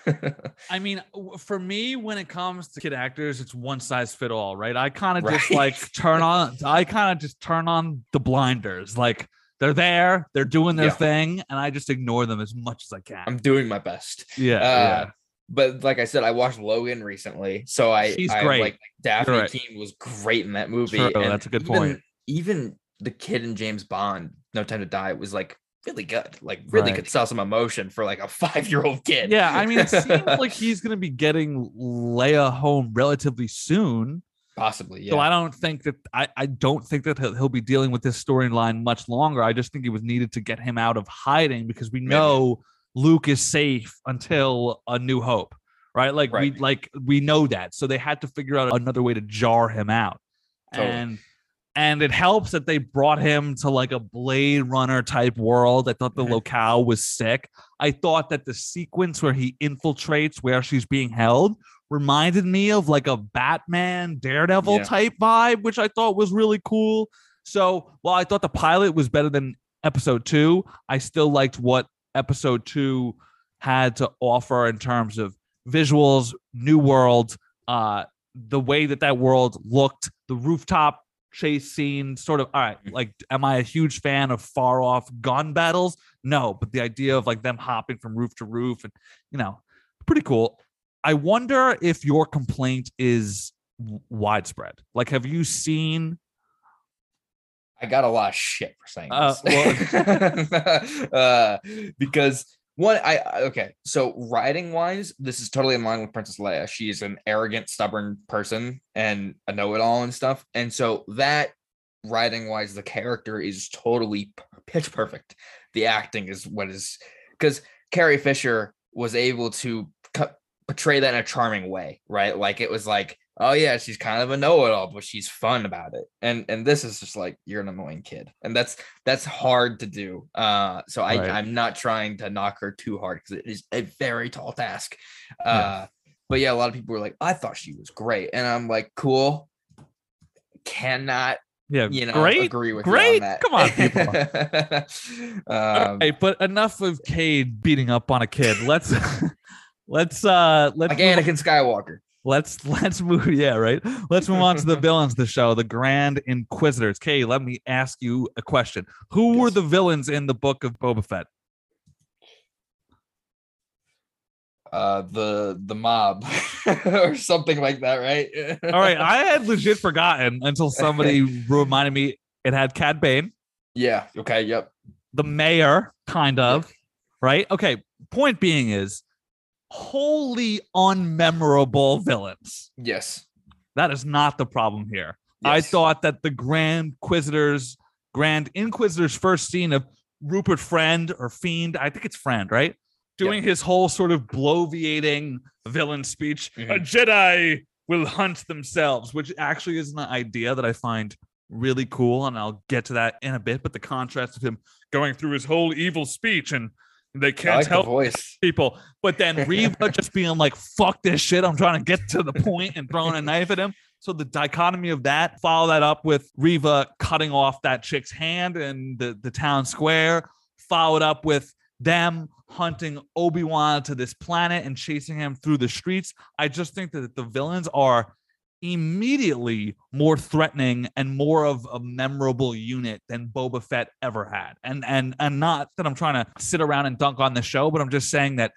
<laughs> I mean, for me, when it comes to kid actors, it's one size fit all, right? I kind of just like turn <laughs> on. I kind of just turn on the blinders, like. They're there, they're doing their Yeah. thing, and I just ignore them as much as I can. I'm doing my best. yeah, Uh, yeah. But like I said, I watched Logan recently, so I She's I, great. like Dafne right. Keen was great in that movie. True, and that's a good even, point. Even the kid in James Bond, No Time to Die, was like really good. Like really Right. could sell some emotion for like a <laughs> five year old kid. Yeah, I mean, it seems <laughs> like he's to be getting Leia home relatively soon. Possibly. Yeah. So I don't think that I, I don't think that he'll, he'll be dealing with this storyline much longer. I just think it was needed to get him out of hiding because we Maybe. know Luke is safe until A New Hope, right? Like we like we know that. So they had to figure out another way to jar him out. Totally. And and it helps that they brought him to like a Blade Runner type world. I thought the Mhm. locale was sick. I thought that the sequence where he infiltrates where she's being held reminded me of like a Batman Daredevil Yeah. type vibe, which I thought was really cool. So while I thought the pilot was better than episode two, I still liked what episode two had to offer in terms of visuals, new world, uh, the way that that world looked, the rooftop chase scene, sort of. All right, Mhm. like, am I a huge fan of far off gun battles? No, but the idea of like them hopping from roof to roof and you know, pretty cool. I wonder if your complaint is widespread. Like, have you seen? I got a lot of shit for saying Uh, this. <laughs> uh, because one, I okay, so writing wise, this is totally in line with Princess Leia. She's an arrogant, stubborn person and a know-it-all and stuff, and so that writing wise, the character is totally pitch perfect. The acting is what is because Carrie Fisher was able to portray that in a charming way, right? Like it was like, oh yeah, she's kind of a know-it-all, but she's fun about it. And and this is just like you're an annoying kid, and that's that's hard to do. Uh, so I Right. I'm not trying to knock her too hard because it is a very tall task. Uh, Yeah. but yeah, a lot of people were like, I thought she was great, and I'm like, cool. Cannot Yeah, you know great. agree with great. on that. Come on, people. <laughs> um, All right, but enough of Cade beating up on a kid. Let's <laughs> let's uh let's like move- Anakin Skywalker. let's <laughs> let's move yeah right let's move on to the <laughs> villains of the show the grand inquisitors Kay, let me ask you a question who were the villains in the book of boba fett uh the the mob <laughs> or something like that, right? All right, I had legit forgotten until somebody reminded me it had Cad Bane, yeah. Okay. Yep. the mayor, kind of, right? Okay, point being is wholly unmemorable villains. Yes. That is not the problem here. I thought that the Grand Inquisitor's Grand Inquisitor's first scene of Rupert Friend or Fiend, I think it's Friend, right? Doing his whole sort of bloviating villain speech. A Mhm. Jedi will hunt themselves, which actually is an idea that I find really cool, and I'll get to that in a bit. But the contrast of him going through his whole evil speech and they can't like the help voice. people. But then Reva <laughs> just being like, fuck this shit. I'm trying to get to the point and throwing a knife at him. So the dichotomy of that, follow that up with Reva cutting off that chick's hand in the, the town square, followed up with them hunting Obi-Wan to this planet and chasing him through the streets. I just think that the villains are immediately more threatening and more of a memorable unit than Boba Fett ever had. And and and not that I'm trying to sit around and dunk on the show, but I'm just saying that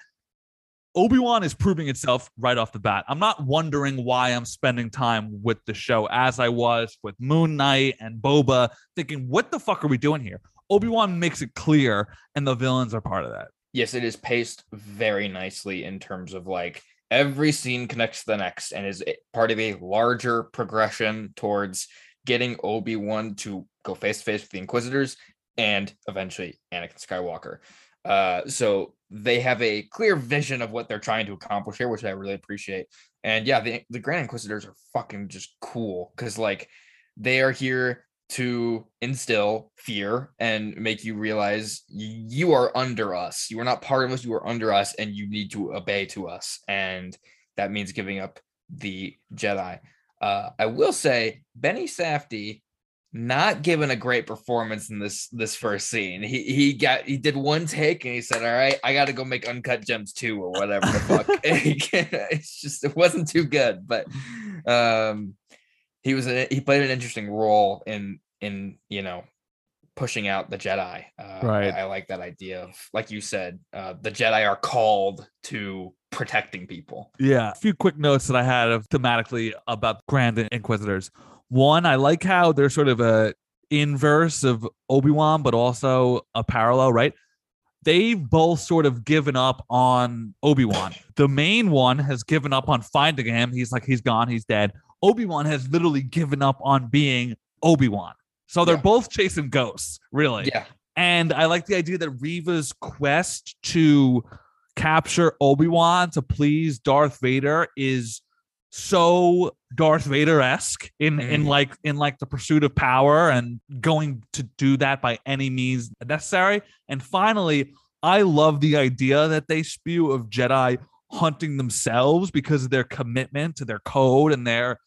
Obi-Wan is proving itself right off the bat. I'm not wondering why I'm spending time with the show as I was with Moon Knight and Boba, thinking, what the fuck are we doing here? Obi-Wan makes it clear, and the villains are part of that. Yes, it is paced very nicely in terms of like every scene connects to the next and is part of a larger progression towards getting Obi-Wan to go face to face with the Inquisitors and eventually Anakin Skywalker. Uh, so they have a clear vision of what they're trying to accomplish here, which I really appreciate. And yeah, the, the Grand Inquisitors are fucking just cool because like they are here to instill fear and make you realize you are under us. You are not part of us. You are under us, and you need to obey to us. And that means giving up the Jedi. Uh, I will say, Benny Safdie not given a great performance in this this first scene. He he got he did one take and he said, "All right, I got to go make uncut gems too, or whatever the fuck." <laughs> <laughs> it's just it wasn't too good, but um, he was a, he played an interesting role in in you know pushing out the Jedi. Uh, Right. I, I like that idea of like you said, uh, the Jedi are called to protecting people. Yeah. A few quick notes that I had of thematically about Grand Inquisitors. One, I like how they're sort of a inverse of Obi-Wan, but also a parallel, right? They've both sort of given up on Obi-Wan. The main one has given up on finding him. He's like, he's gone, he's dead. Obi-Wan has literally given up on being Obi-Wan. So they're Yeah. both chasing ghosts, really. Yeah, And I like the idea that Reva's quest to capture Obi-Wan to please Darth Vader is so Darth Vader-esque in in Mhm. like in like the pursuit of power and going to do that by any means necessary. And finally, I love the idea that they spew of Jedi hunting themselves because of their commitment to their code and their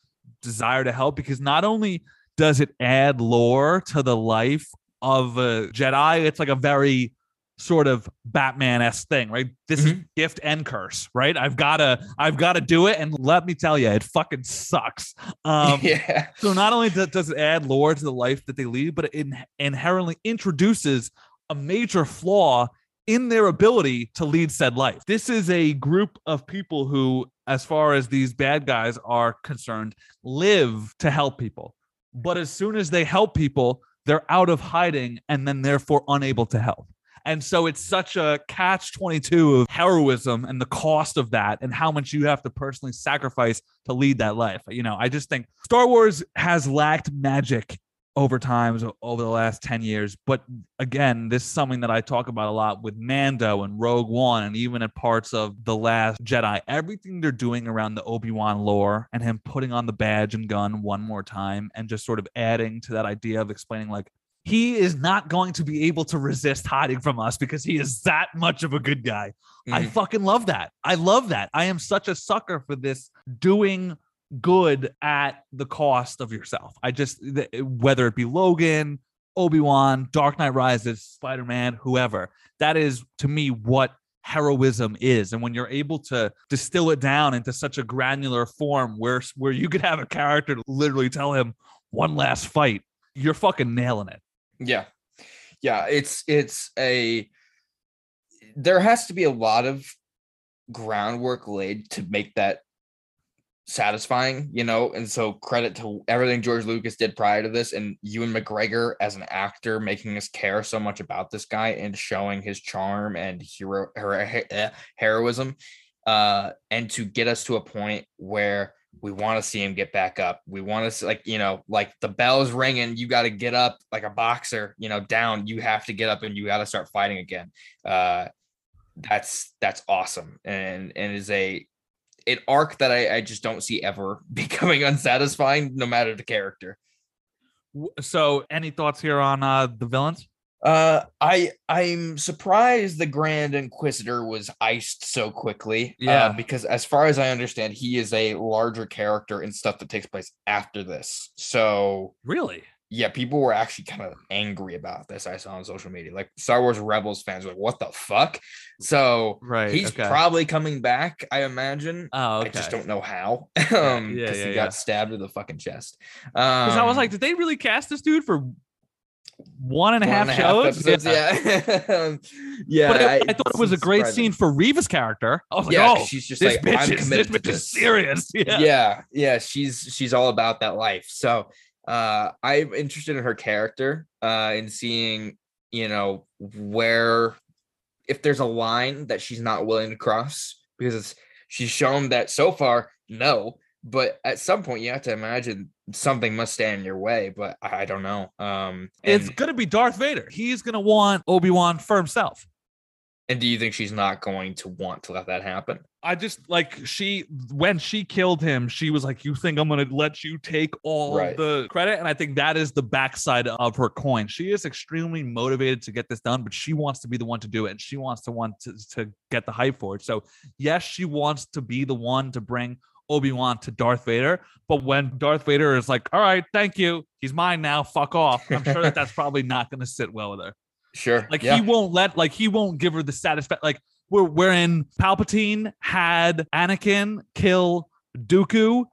desire to help because not only does it add lore to the life of a Jedi, it's like a very sort of Batman-esque thing, right? This is gift and curse, right? I've gotta, I've gotta do it, and let me tell you, it fucking sucks. Um, <laughs> yeah, so not only do- does it add lore to the life that they lead, but it in- inherently introduces a major flaw in their ability to lead said life. This is a group of people who, as far as these bad guys are concerned, live to help people. But as soon as they help people, they're out of hiding and then therefore unable to help. And so it's such a catch 22 of heroism and the cost of that and how much you have to personally sacrifice to lead that life. You know, I just think Star Wars has lacked magic over times over the last 10 years. But again, this is something that I talk about a lot with Mando and Rogue One and even at parts of The Last Jedi. Everything they're doing around the Obi-Wan lore and him putting on the badge and gun one more time and just sort of adding to that idea of explaining like he is not going to be able to resist hiding from us because he is that much of a good guy. I Mhm. fucking love that. I love that. I am such a sucker for this doing good at the cost of yourself. I just whether it be Logan, Obi-Wan, Dark Knight Rises, Spider-Man, whoever. That is to me what heroism is and when you're able to distill it down into such a granular form where where you could have a character literally tell him one last fight you're fucking nailing it Yeah. Yeah, it's it's a there has to be a lot of groundwork laid to make that satisfying, you know. And so credit to everything George Lucas did prior to this, and Ewan McGregor as an actor making us care so much about this guy and showing his charm and hero her, eh, heroism, uh, and to get us to a point where we want to see him get back up. We want to see, like, you know, like the bell's ringing, you got to get up like a boxer, you know, down. You have to get up and you got to start fighting again. Uh, that's that's awesome and and is a an arc that I, I just don't see ever <laughs> becoming unsatisfying, no matter the character. So, any thoughts here on uh, the villains? Uh, I I'm surprised the Grand Inquisitor was iced so quickly. Uh, Yeah. uh, because as far as I understand, he is a larger character in stuff that takes place after this. So Really? Yeah, people were actually kind of angry about this. I saw on social media, like Star Wars Rebels fans were like, "What the fuck?" So Right. he's okay. probably coming back. I imagine. oh, okay. I just don't know how. <laughs> um, yeah, because yeah, he yeah. got stabbed in the fucking chest. Um, Because I was like, did they really cast this dude for one and a one half and a half shows? episodes, yeah, Um, <laughs> yeah. But I, I thought it was a great scene for Reva's character. I was like, Yeah, oh, she's just this like, bitch I'm is, committed this to this. is serious. <laughs> Yeah. yeah yeah she's she's all about that life so uh i'm interested in her character uh in seeing you know where if there's a line that she's not willing to cross because it's, she's shown that so far no but at some point you have to imagine something must stand in your way but i, I don't know um and, It's gonna be Darth Vader. He's gonna want Obi Wan for himself. and do you think she's not going to want to let that happen I just like she when she killed him, she was like, "You think I'm gonna let you take all Right. the credit?" And I think that is the backside of her coin. She is extremely motivated to get this done, but she wants to be the one to do it, and she wants to want to, to get the hype for it. So yes, she wants to be the one to bring Obi Wan to Darth Vader. But when Darth Vader is like, "All right, thank you, he's mine now, fuck off," I'm sure that that's <laughs> probably not gonna sit well with her. sure Like yeah. he won't let like he won't give her the satisfaction. Like we're wherein Palpatine had Anakin kill Dooku.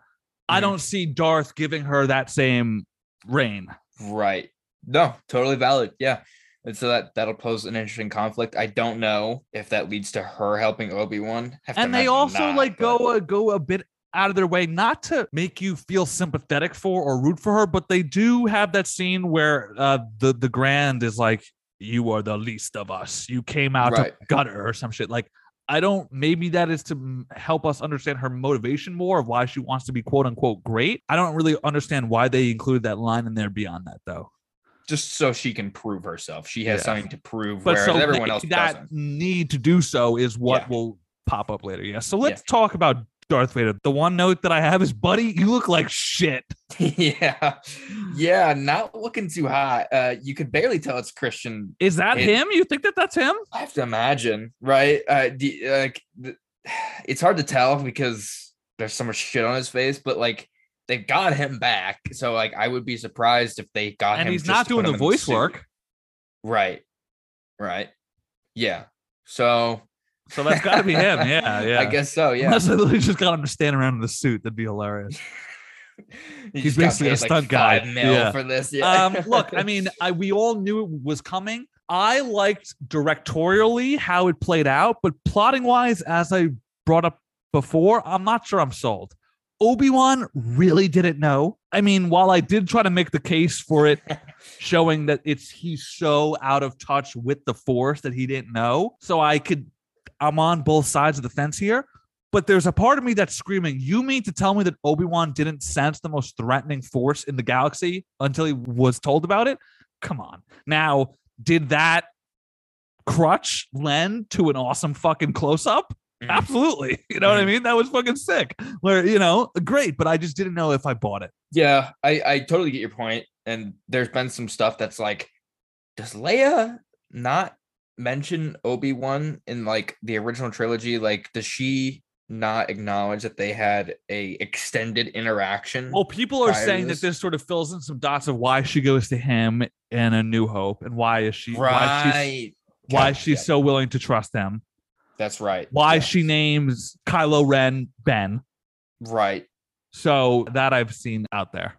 I Mhm. don't see Darth giving her that same reign. Right. No, totally valid. Yeah. And so that that'll pose an interesting conflict. I don't know if that leads to her helping Obi Wan. And they also like go uh, go a bit out of their way not to make you feel sympathetic for or root for her, but they do have that scene where uh, the the Grand is like, "You are the least of us. You came out Right. to gutter or some shit." Like, I don't. Maybe that is to help us understand her motivation more of why she wants to be quote unquote great. I don't really understand why they included that line in there beyond that though. just so she can prove herself. She has Yeah. something to prove, But whereas so everyone else that doesn't. need to do so is what Yeah. will pop up later. Yeah. So let's talk about Darth Vader. The one note that I have is, buddy, you look like shit. <laughs> yeah, yeah, not looking too hot. Uh, you could barely tell it's Christian. Is that It- him? You think that that's him? I have to imagine, right? Uh, the, like, the, it's hard to tell because there's so much shit on his face, but like they've got him back, so like I would be surprised if they got And him. And he's not doing the voice suit. work. Right. Right. Yeah. So So that's got to be him. Yeah. <laughs> Yeah. I guess so. Yeah. Unless I literally just got him to stand around in the suit. That'd be hilarious. <laughs> He He's basically a stunt guy. Five mil Yeah. for this. Yeah. um, look, I <laughs> mean, I, we all knew it was coming. I liked directorially how it played out, but plotting wise, as I brought up before, I'm not sure I'm sold. Obi Wan really didn't know. I mean, while I did try to make the case for it, showing that it's he's so out of touch with the Force that he didn't know, so I could, I'm on both sides of the fence here. But there's a part of me that's screaming, You mean to tell me that Obi Wan didn't sense the most threatening force in the galaxy until he was told about it? Come on. Now, did that crutch lend to an awesome fucking close up? Mhm. Absolutely. <laughs> You know what I Mhm. mean? That was fucking sick. Where, you know, great, but I just didn't know if I bought it. yeah, I, I totally get your point. And there's been some stuff that's like, does Leia not mention Obi-Wan in like the original trilogy? Like, does she not acknowledge that they had a extended interaction? Well, people are saying this? that this sort of fills in some dots of why she goes to him in A New Hope and why is she why she's right. why she's yeah, so willing to trust them. That's right. Why yeah, she names Kylo Ren Ben. Right. So that I've seen out there.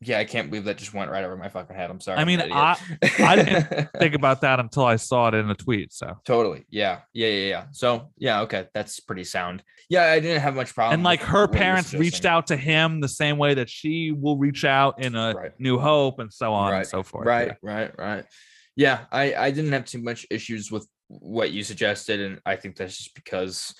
Yeah, I can't believe that just went right over my fucking head. I'm sorry. I mean, I. I didn't <laughs> think about that until I saw it in a tweet. So totally. Yeah. Yeah. Yeah. Yeah. So yeah. Okay. That's pretty sound. Yeah. I didn't have much problem. and like her what you were parents reached out to him the same way that she will reach out in a Right. New Hope and so on right. and so forth. Right. Yeah. Right. Right. Yeah. I I didn't have too much issues with what you suggested, and I think that's just because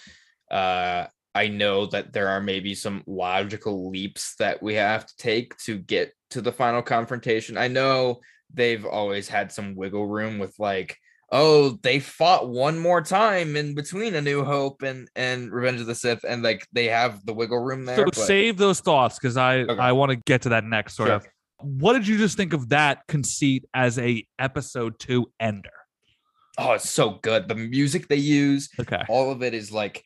uh I know that there are maybe some logical leaps that we have to take to get to the final confrontation. I know they've always had some wiggle room with like, oh, they fought one more time in between A New Hope and and Revenge of the Sith, and like they have the wiggle room there. So but- save those thoughts because I Okay. I want to get to that next sort Sure. of. What did you just think of that conceit as a episode two ender? Oh, it's so good. The music they use, Okay. all of it is like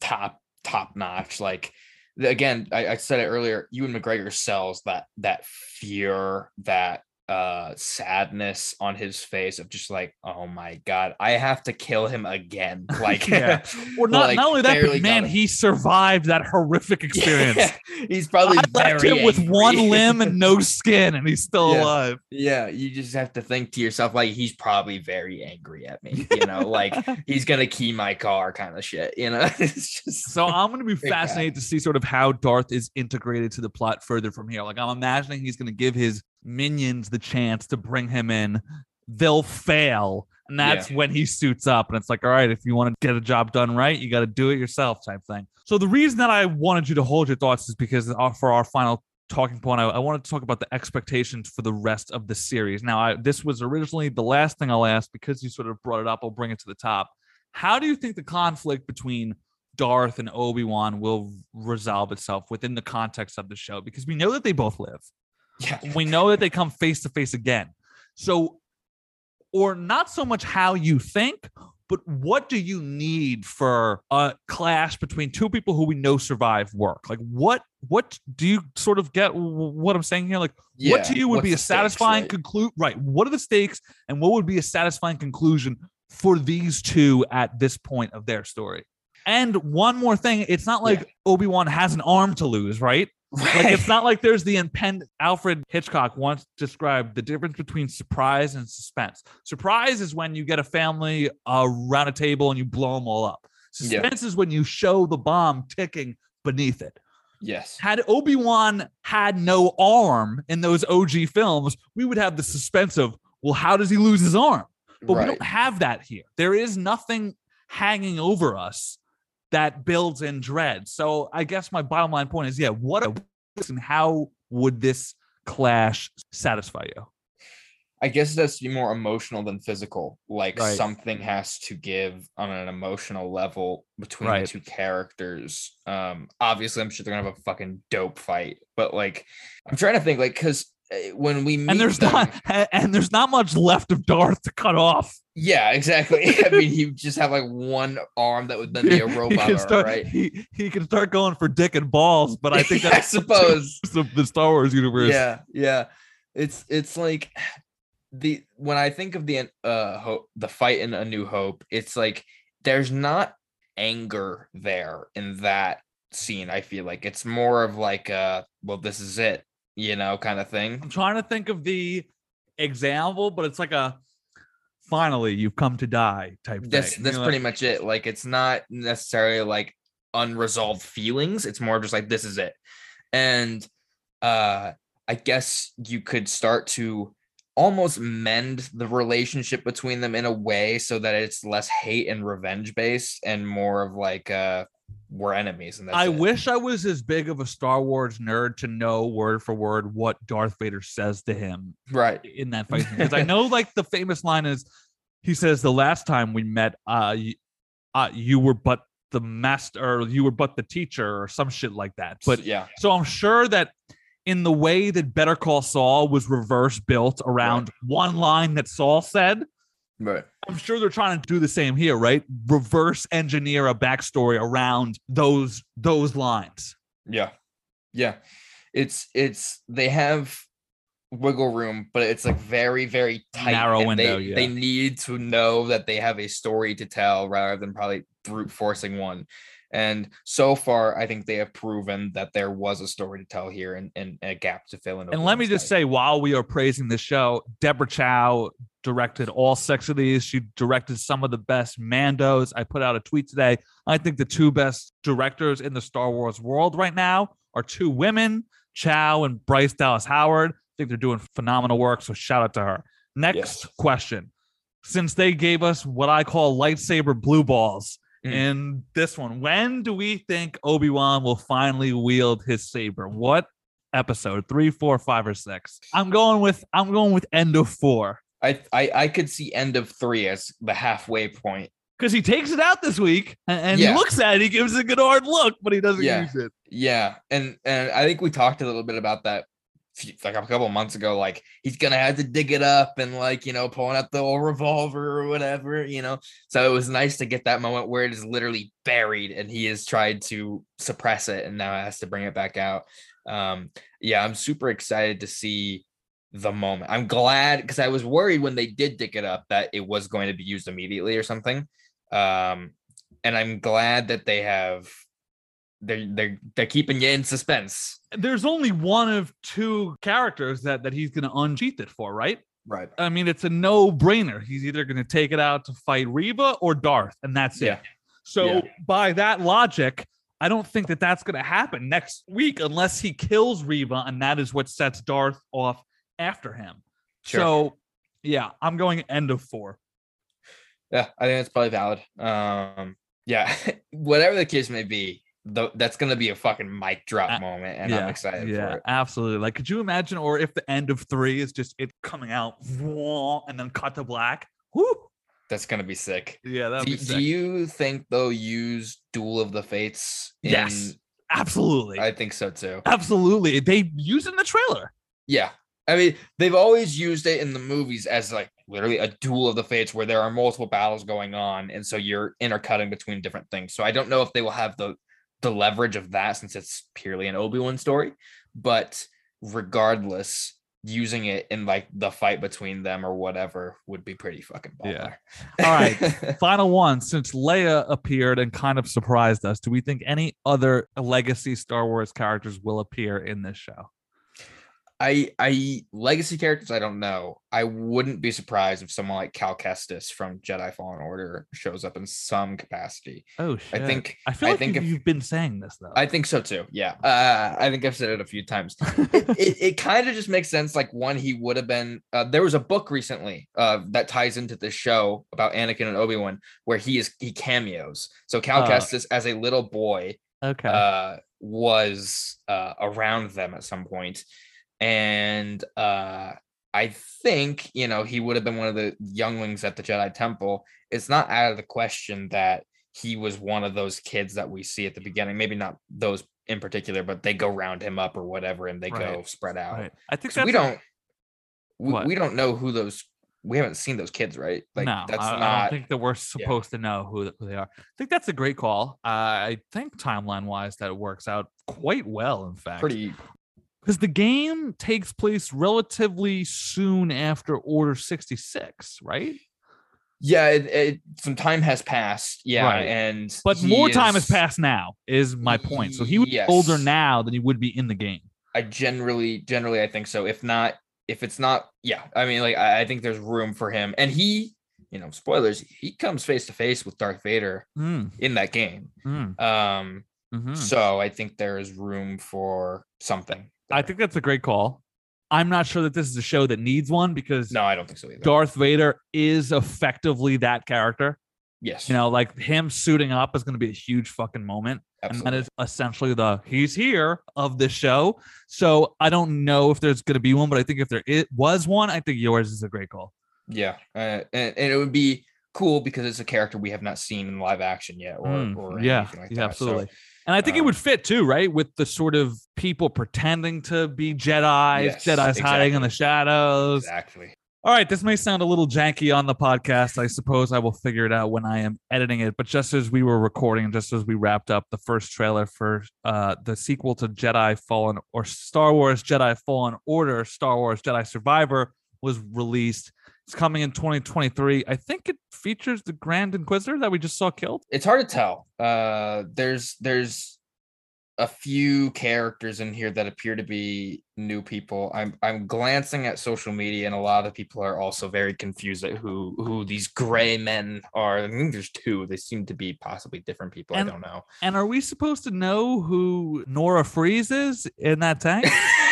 top top notch like again I, I said it earlier ewan mcgregor sells that that fear that uh sadness on his face of just like oh my god i have to kill him again <laughs> like Yeah. <laughs> Or not, like, not only that, but man, he survived that horrific <laughs> experience. Yeah, he's probably I left very him with one limb and no skin, and he's still Yeah. alive. yeah you just have to think to yourself like he's probably very angry at me you know like he's gonna key my car kind of shit you know it's just So I'm to be fascinated to see sort of how Darth is integrated to the plot further from here. Like I'm imagining he's to give his minions the chance to bring him in. They'll fail, and that's when he suits up. And it's like, all right, if you want to get a job done right, you got to do it yourself, type thing. So the reason that I wanted you to hold your thoughts is because uh, for our final talking point, I, I wanted to talk about the expectations for the rest of the series. Now, I, this was originally the last thing I'll ask because you sort of brought it up. I'll bring it to the top. How do you think the conflict between Darth and Obi Wan will resolve itself within the context of the show? Because we know that they both live. Yeah We know that they come face to face again. So, or not so much how you think, but what do you need for a clash between two people who we know survive work? Like, what what do you sort of get what I'm saying here? Like, what to you would be a satisfying right? conclude? Right. What are the stakes, and what would be a satisfying conclusion for these two at this point of their story? And one more thing, it's not like Yeah. Obi Wan has an arm to lose, right? Like it's not like there's the impend. Alfred Hitchcock once described the difference between surprise and suspense. Surprise is when you get a family uh, around a table and you blow them all up. Yeah. Suspense is when you show the bomb ticking beneath it. yes Had Obi Wan had no arm in those OG films, we would have the suspense of, well, how does he lose his arm? But we don't have that here. There is nothing hanging over us that builds in dread. So I guess my bottom line point is, yeah, what a and how would this clash satisfy you? I guess it has to be more emotional than physical. Like Right. something has to give on an emotional level between Right. the two characters. Um, obviously, I'm sure they're gonna have a fucking dope fight, but like, I'm trying to think, like, because when we meet And there's them, not <laughs> and there's not much left of Darth to cut off. yeah, exactly. <laughs> I mean, <laughs> he just have like one arm that would then be a He robot can arm, start, right? he, he can start going for dick and balls, but I think I suppose. of the Star Wars universe. Yeah, yeah. It's it's like <sighs> the when I think of the uh hope the fight in A New Hope, it's like there's not anger there in that scene. I feel like it's more of like uh well, this is it, you know, kind of thing. I'm trying to think of the example, but it's like a finally you've come to die type That's thing. that's You know, pretty much it. Like it's not necessarily like unresolved feelings. It's more just like this is it. And uh I guess you could start to almost mend the relationship between them in a way so that it's less hate and revenge based and more of like uh we're enemies and that's I it. wish I was as big of a Star Wars nerd to know word for word what Darth Vader says to him right. in that fight because I know <laughs> like the famous line is he says the last time we met uh you, uh, you were but the master or you were but the teacher or some shit like that. But yeah. so I'm sure that in the way that Better Call Saul was reverse built around one line that Saul said right I'm sure they're trying to do the same here, right? Reverse engineer a backstory around those those lines. Yeah. Yeah. It's it's they have wiggle room, but it's like very, very tight. Narrow window, They, yeah. they need to know that they have a story to tell rather than probably brute forcing one. And so far, I think they have proven that there was a story to tell here and, and a gap to fill in. And let me just say, while we are praising the show, Deborah Chow directed all six of these. She directed some of the best Mandos. I put out a tweet today. I think the two best directors in the Star Wars world right now are two women, Chow and Bryce Dallas Howard. I think they're doing phenomenal work. So shout out to her. Next Yes. question. Since they gave us what I call lightsaber blue balls Mm. in this one, when do we think Obi Wan will finally wield his saber? What episode? Three, four, five, or six? I'm going with I'm going with end of four I, I I could see end of three as the halfway point. because he takes it out this week and, Yeah. he looks at it. He gives it a good hard look, but he doesn't Yeah. use it. Yeah, and and I think we talked a little bit about that like a couple months ago. Like he's gonna have to dig it up and like you know pulling out the old revolver or whatever, you know. So it was nice to get that moment where it is literally buried and he has tried to suppress it and now has to bring it back out. Um, yeah, I'm super excited to see the moment. I'm glad because I was worried when they did dig it up that it was going to be used immediately or something. Um, and I'm glad that they have they're they're they're keeping you in suspense. There's only one of two characters that that he's going to unsheath it for, right? Right. I mean, it's a no brainer. He's either going to take it out to fight Reva or Darth, and that's Yeah. it. So, Yeah. by that logic, I don't think that that's going to happen next week unless he kills Reva, and that is what sets Darth off after him. Sure. So, yeah, I'm going end of four. Yeah, I think that's probably valid. Um, yeah, <laughs> whatever the case may be, though, that's gonna be a fucking mic drop moment, and I'm excited yeah, for it. absolutely. Like, could you imagine, or if the end of three is just it coming out and then cut to black? Whoo! That's gonna be sick. Yeah, that'd Do, be do you think they'll use Duel of the Fates? in- Yes. absolutely, I think so too. absolutely. They use it in the trailer. Yeah. I mean, they've always used it in the movies as like literally a duel of the fates where there are multiple battles going on. And so you're intercutting between different things. So I don't know if they will have the the leverage of that since it's purely an Obi-Wan story. But regardless, using it in like the fight between them or whatever would be pretty fucking baller. Yeah. All right. <laughs> Final one. Since Leia appeared and kind of surprised us, do we think any other legacy Star Wars characters will appear in this show? I I legacy characters I don't know. I wouldn't be surprised if someone like Cal Kestis from Jedi Fallen Order shows up in some capacity. Oh I think I feel I like think you've, if- you've been saying this though. I think so too. Yeah. Uh, I think I've said it a few times. it, it, <laughs> it kind of just makes sense. Like one, he would have been. Uh, there was a book recently uh, that ties into this show about Anakin and Obi Wan, where he is he cameos. So Cal Oh. Kestis, as a little boy, okay. uh, was uh, around them at some point, and uh, I think you know he would have been one of the younglings at the Jedi Temple. It's not out of the question that he was one of those kids that we see at the beginning. Maybe not those in particular, but they go round him up or whatever, and they go spread out. right. I think we don't we, we don't know who those. We haven't seen those kids, right? Like no, that's I, not. I don't think that we're supposed to know who, who they are. I think that's a great call. Uh, I think timeline wise that it works out quite well. In fact, pretty because the game takes place relatively soon after Order sixty six, right? yeah it, it, some time has passed yeah Right. and But more time has passed now. Is my point. So he would be older now than he would be in the game. I generally generally I think so. If not, if it's not, yeah. I mean, like I, I think there's room for him. And he, you know, spoilers, he comes face to face with Darth Vader Mm, in that game. mm, Um, mhm. so I think there is room for something. I think that's a great call. I'm not sure that this is a show that needs one because no, I don't think so either. Darth Vader is effectively that character. yes, You know, like him suiting up is going to be a huge fucking moment. And that is essentially the he's here of the show. So I don't know if there's going to be one, but I think if there it was one, I think yours is a great call. yeah, uh, and, and it would be cool because it's a character we have not seen in live action yet, or, Mm, or yeah, anything like yeah, absolutely. So, And I think it um, would fit too, right? With the sort of people pretending to be Jedi, Yes, Jedi's hiding in the shadows. exactly. All right, this may sound a little janky on the podcast. I suppose I will figure it out when I am editing it. But just as we were recording, just as we wrapped up the first trailer for uh, the sequel to Jedi Fallen or Star Wars Jedi Fallen Order, Star Wars Jedi Survivor, was released. It's coming in 2023. I think it features the Grand Inquisitor that we just saw killed. It's hard to tell. Uh, there's there's a few characters in here that appear to be new people. I'm I'm glancing at social media, and a lot of people are also very confused at who who these gray men are. I think there's two. They seem to be possibly different people. And- I don't know. And are we supposed to know who Nora Fries is in that tank? <laughs>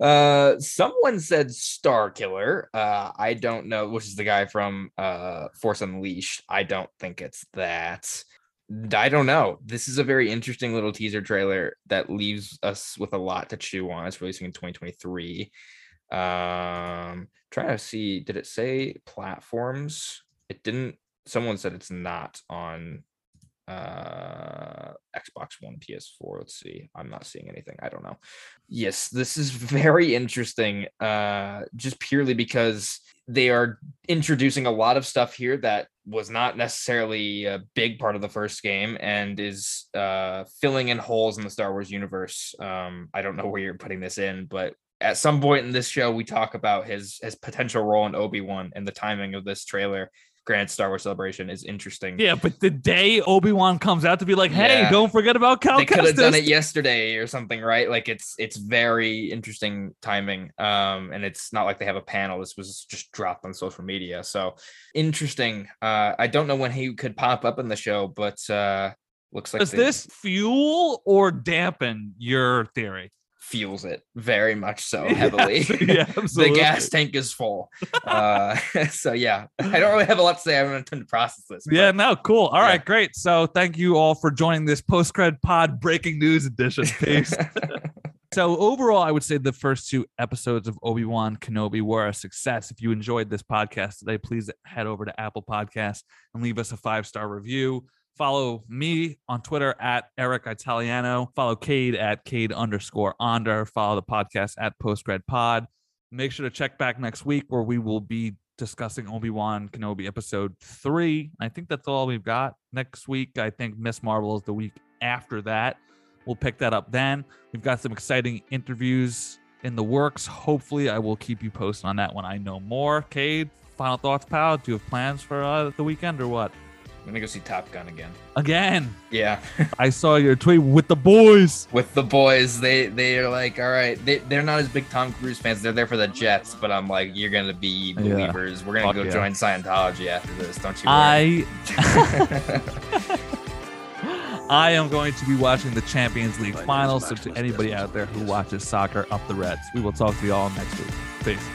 uh someone said Starkiller. Uh i don't know which is the guy from uh force unleashed. I don't think it's that. I don't know. This is a very interesting little teaser trailer that leaves us with a lot to chew on. It's releasing in 2023 um trying to see did it say platforms? It didn't. Someone said it's not on uh xbox one ps4 let's see i'm not seeing anything i don't know. Yes this is <laughs> very interesting uh just purely because they are introducing a lot of stuff here that was not necessarily a big part of the first game and is uh filling in holes in the star wars universe. Um i don't know where you're putting this in but at some point in this show we talk about his his potential role in obi-wan and the timing of this trailer grand star wars celebration is interesting yeah, but the day Obi Wan comes out to be like, "Hey, Yeah. don't forget about Cal they could have done it yesterday or something, right? Like it's it's very interesting timing. Um, and it's not like they have a panel. This was just dropped on social media. So interesting. Uh, I don't know when he could pop up in the show, but uh looks like Does they- this fuel or dampen your theory? Fuels it very much so <laughs> heavily. Yes, <laughs> yeah, <laughs> the gas tank is full. Uh, so yeah, I don't really have a lot to say. I haven't had time to process this. Yeah, no, cool. All right, Yeah. great. So thank you all for joining this post cred pod breaking news edition. Peace. so overall, I would say the first two episodes of Obi Wan Kenobi were a success. If you enjoyed this podcast today, please head over to Apple Podcasts and leave us a five star review. Follow me on Twitter at Eric Italiano. Follow Cade at Cade underscore Onder. Follow the podcast at Post Cred Pod. Make sure to check back next week where we will be discussing Obi Wan Kenobi episode three. I think that's all we've got next week. I think Ms. Marvel is the week after that. We'll pick that up then. We've got some exciting interviews in the works. Hopefully, I will keep you posted on that when I know more. Cade, final thoughts, pal? Do you have plans for uh, the weekend or what? I'm gonna go see Top Gun again. Again, Yeah. <laughs> I saw your tweet with the boys. with the boys. They they are like, all right, they they're not as big Tom Cruise fans. They're there for the Jets, but I'm like, you're gonna be Yeah. believers. We're gonna Fuck go yeah. join Scientology after this. Don't you? Worry. I <laughs> I am going to be watching the Champions League finals. So to anybody out there who watches soccer, up the Reds. We will talk to you all next week. Peace.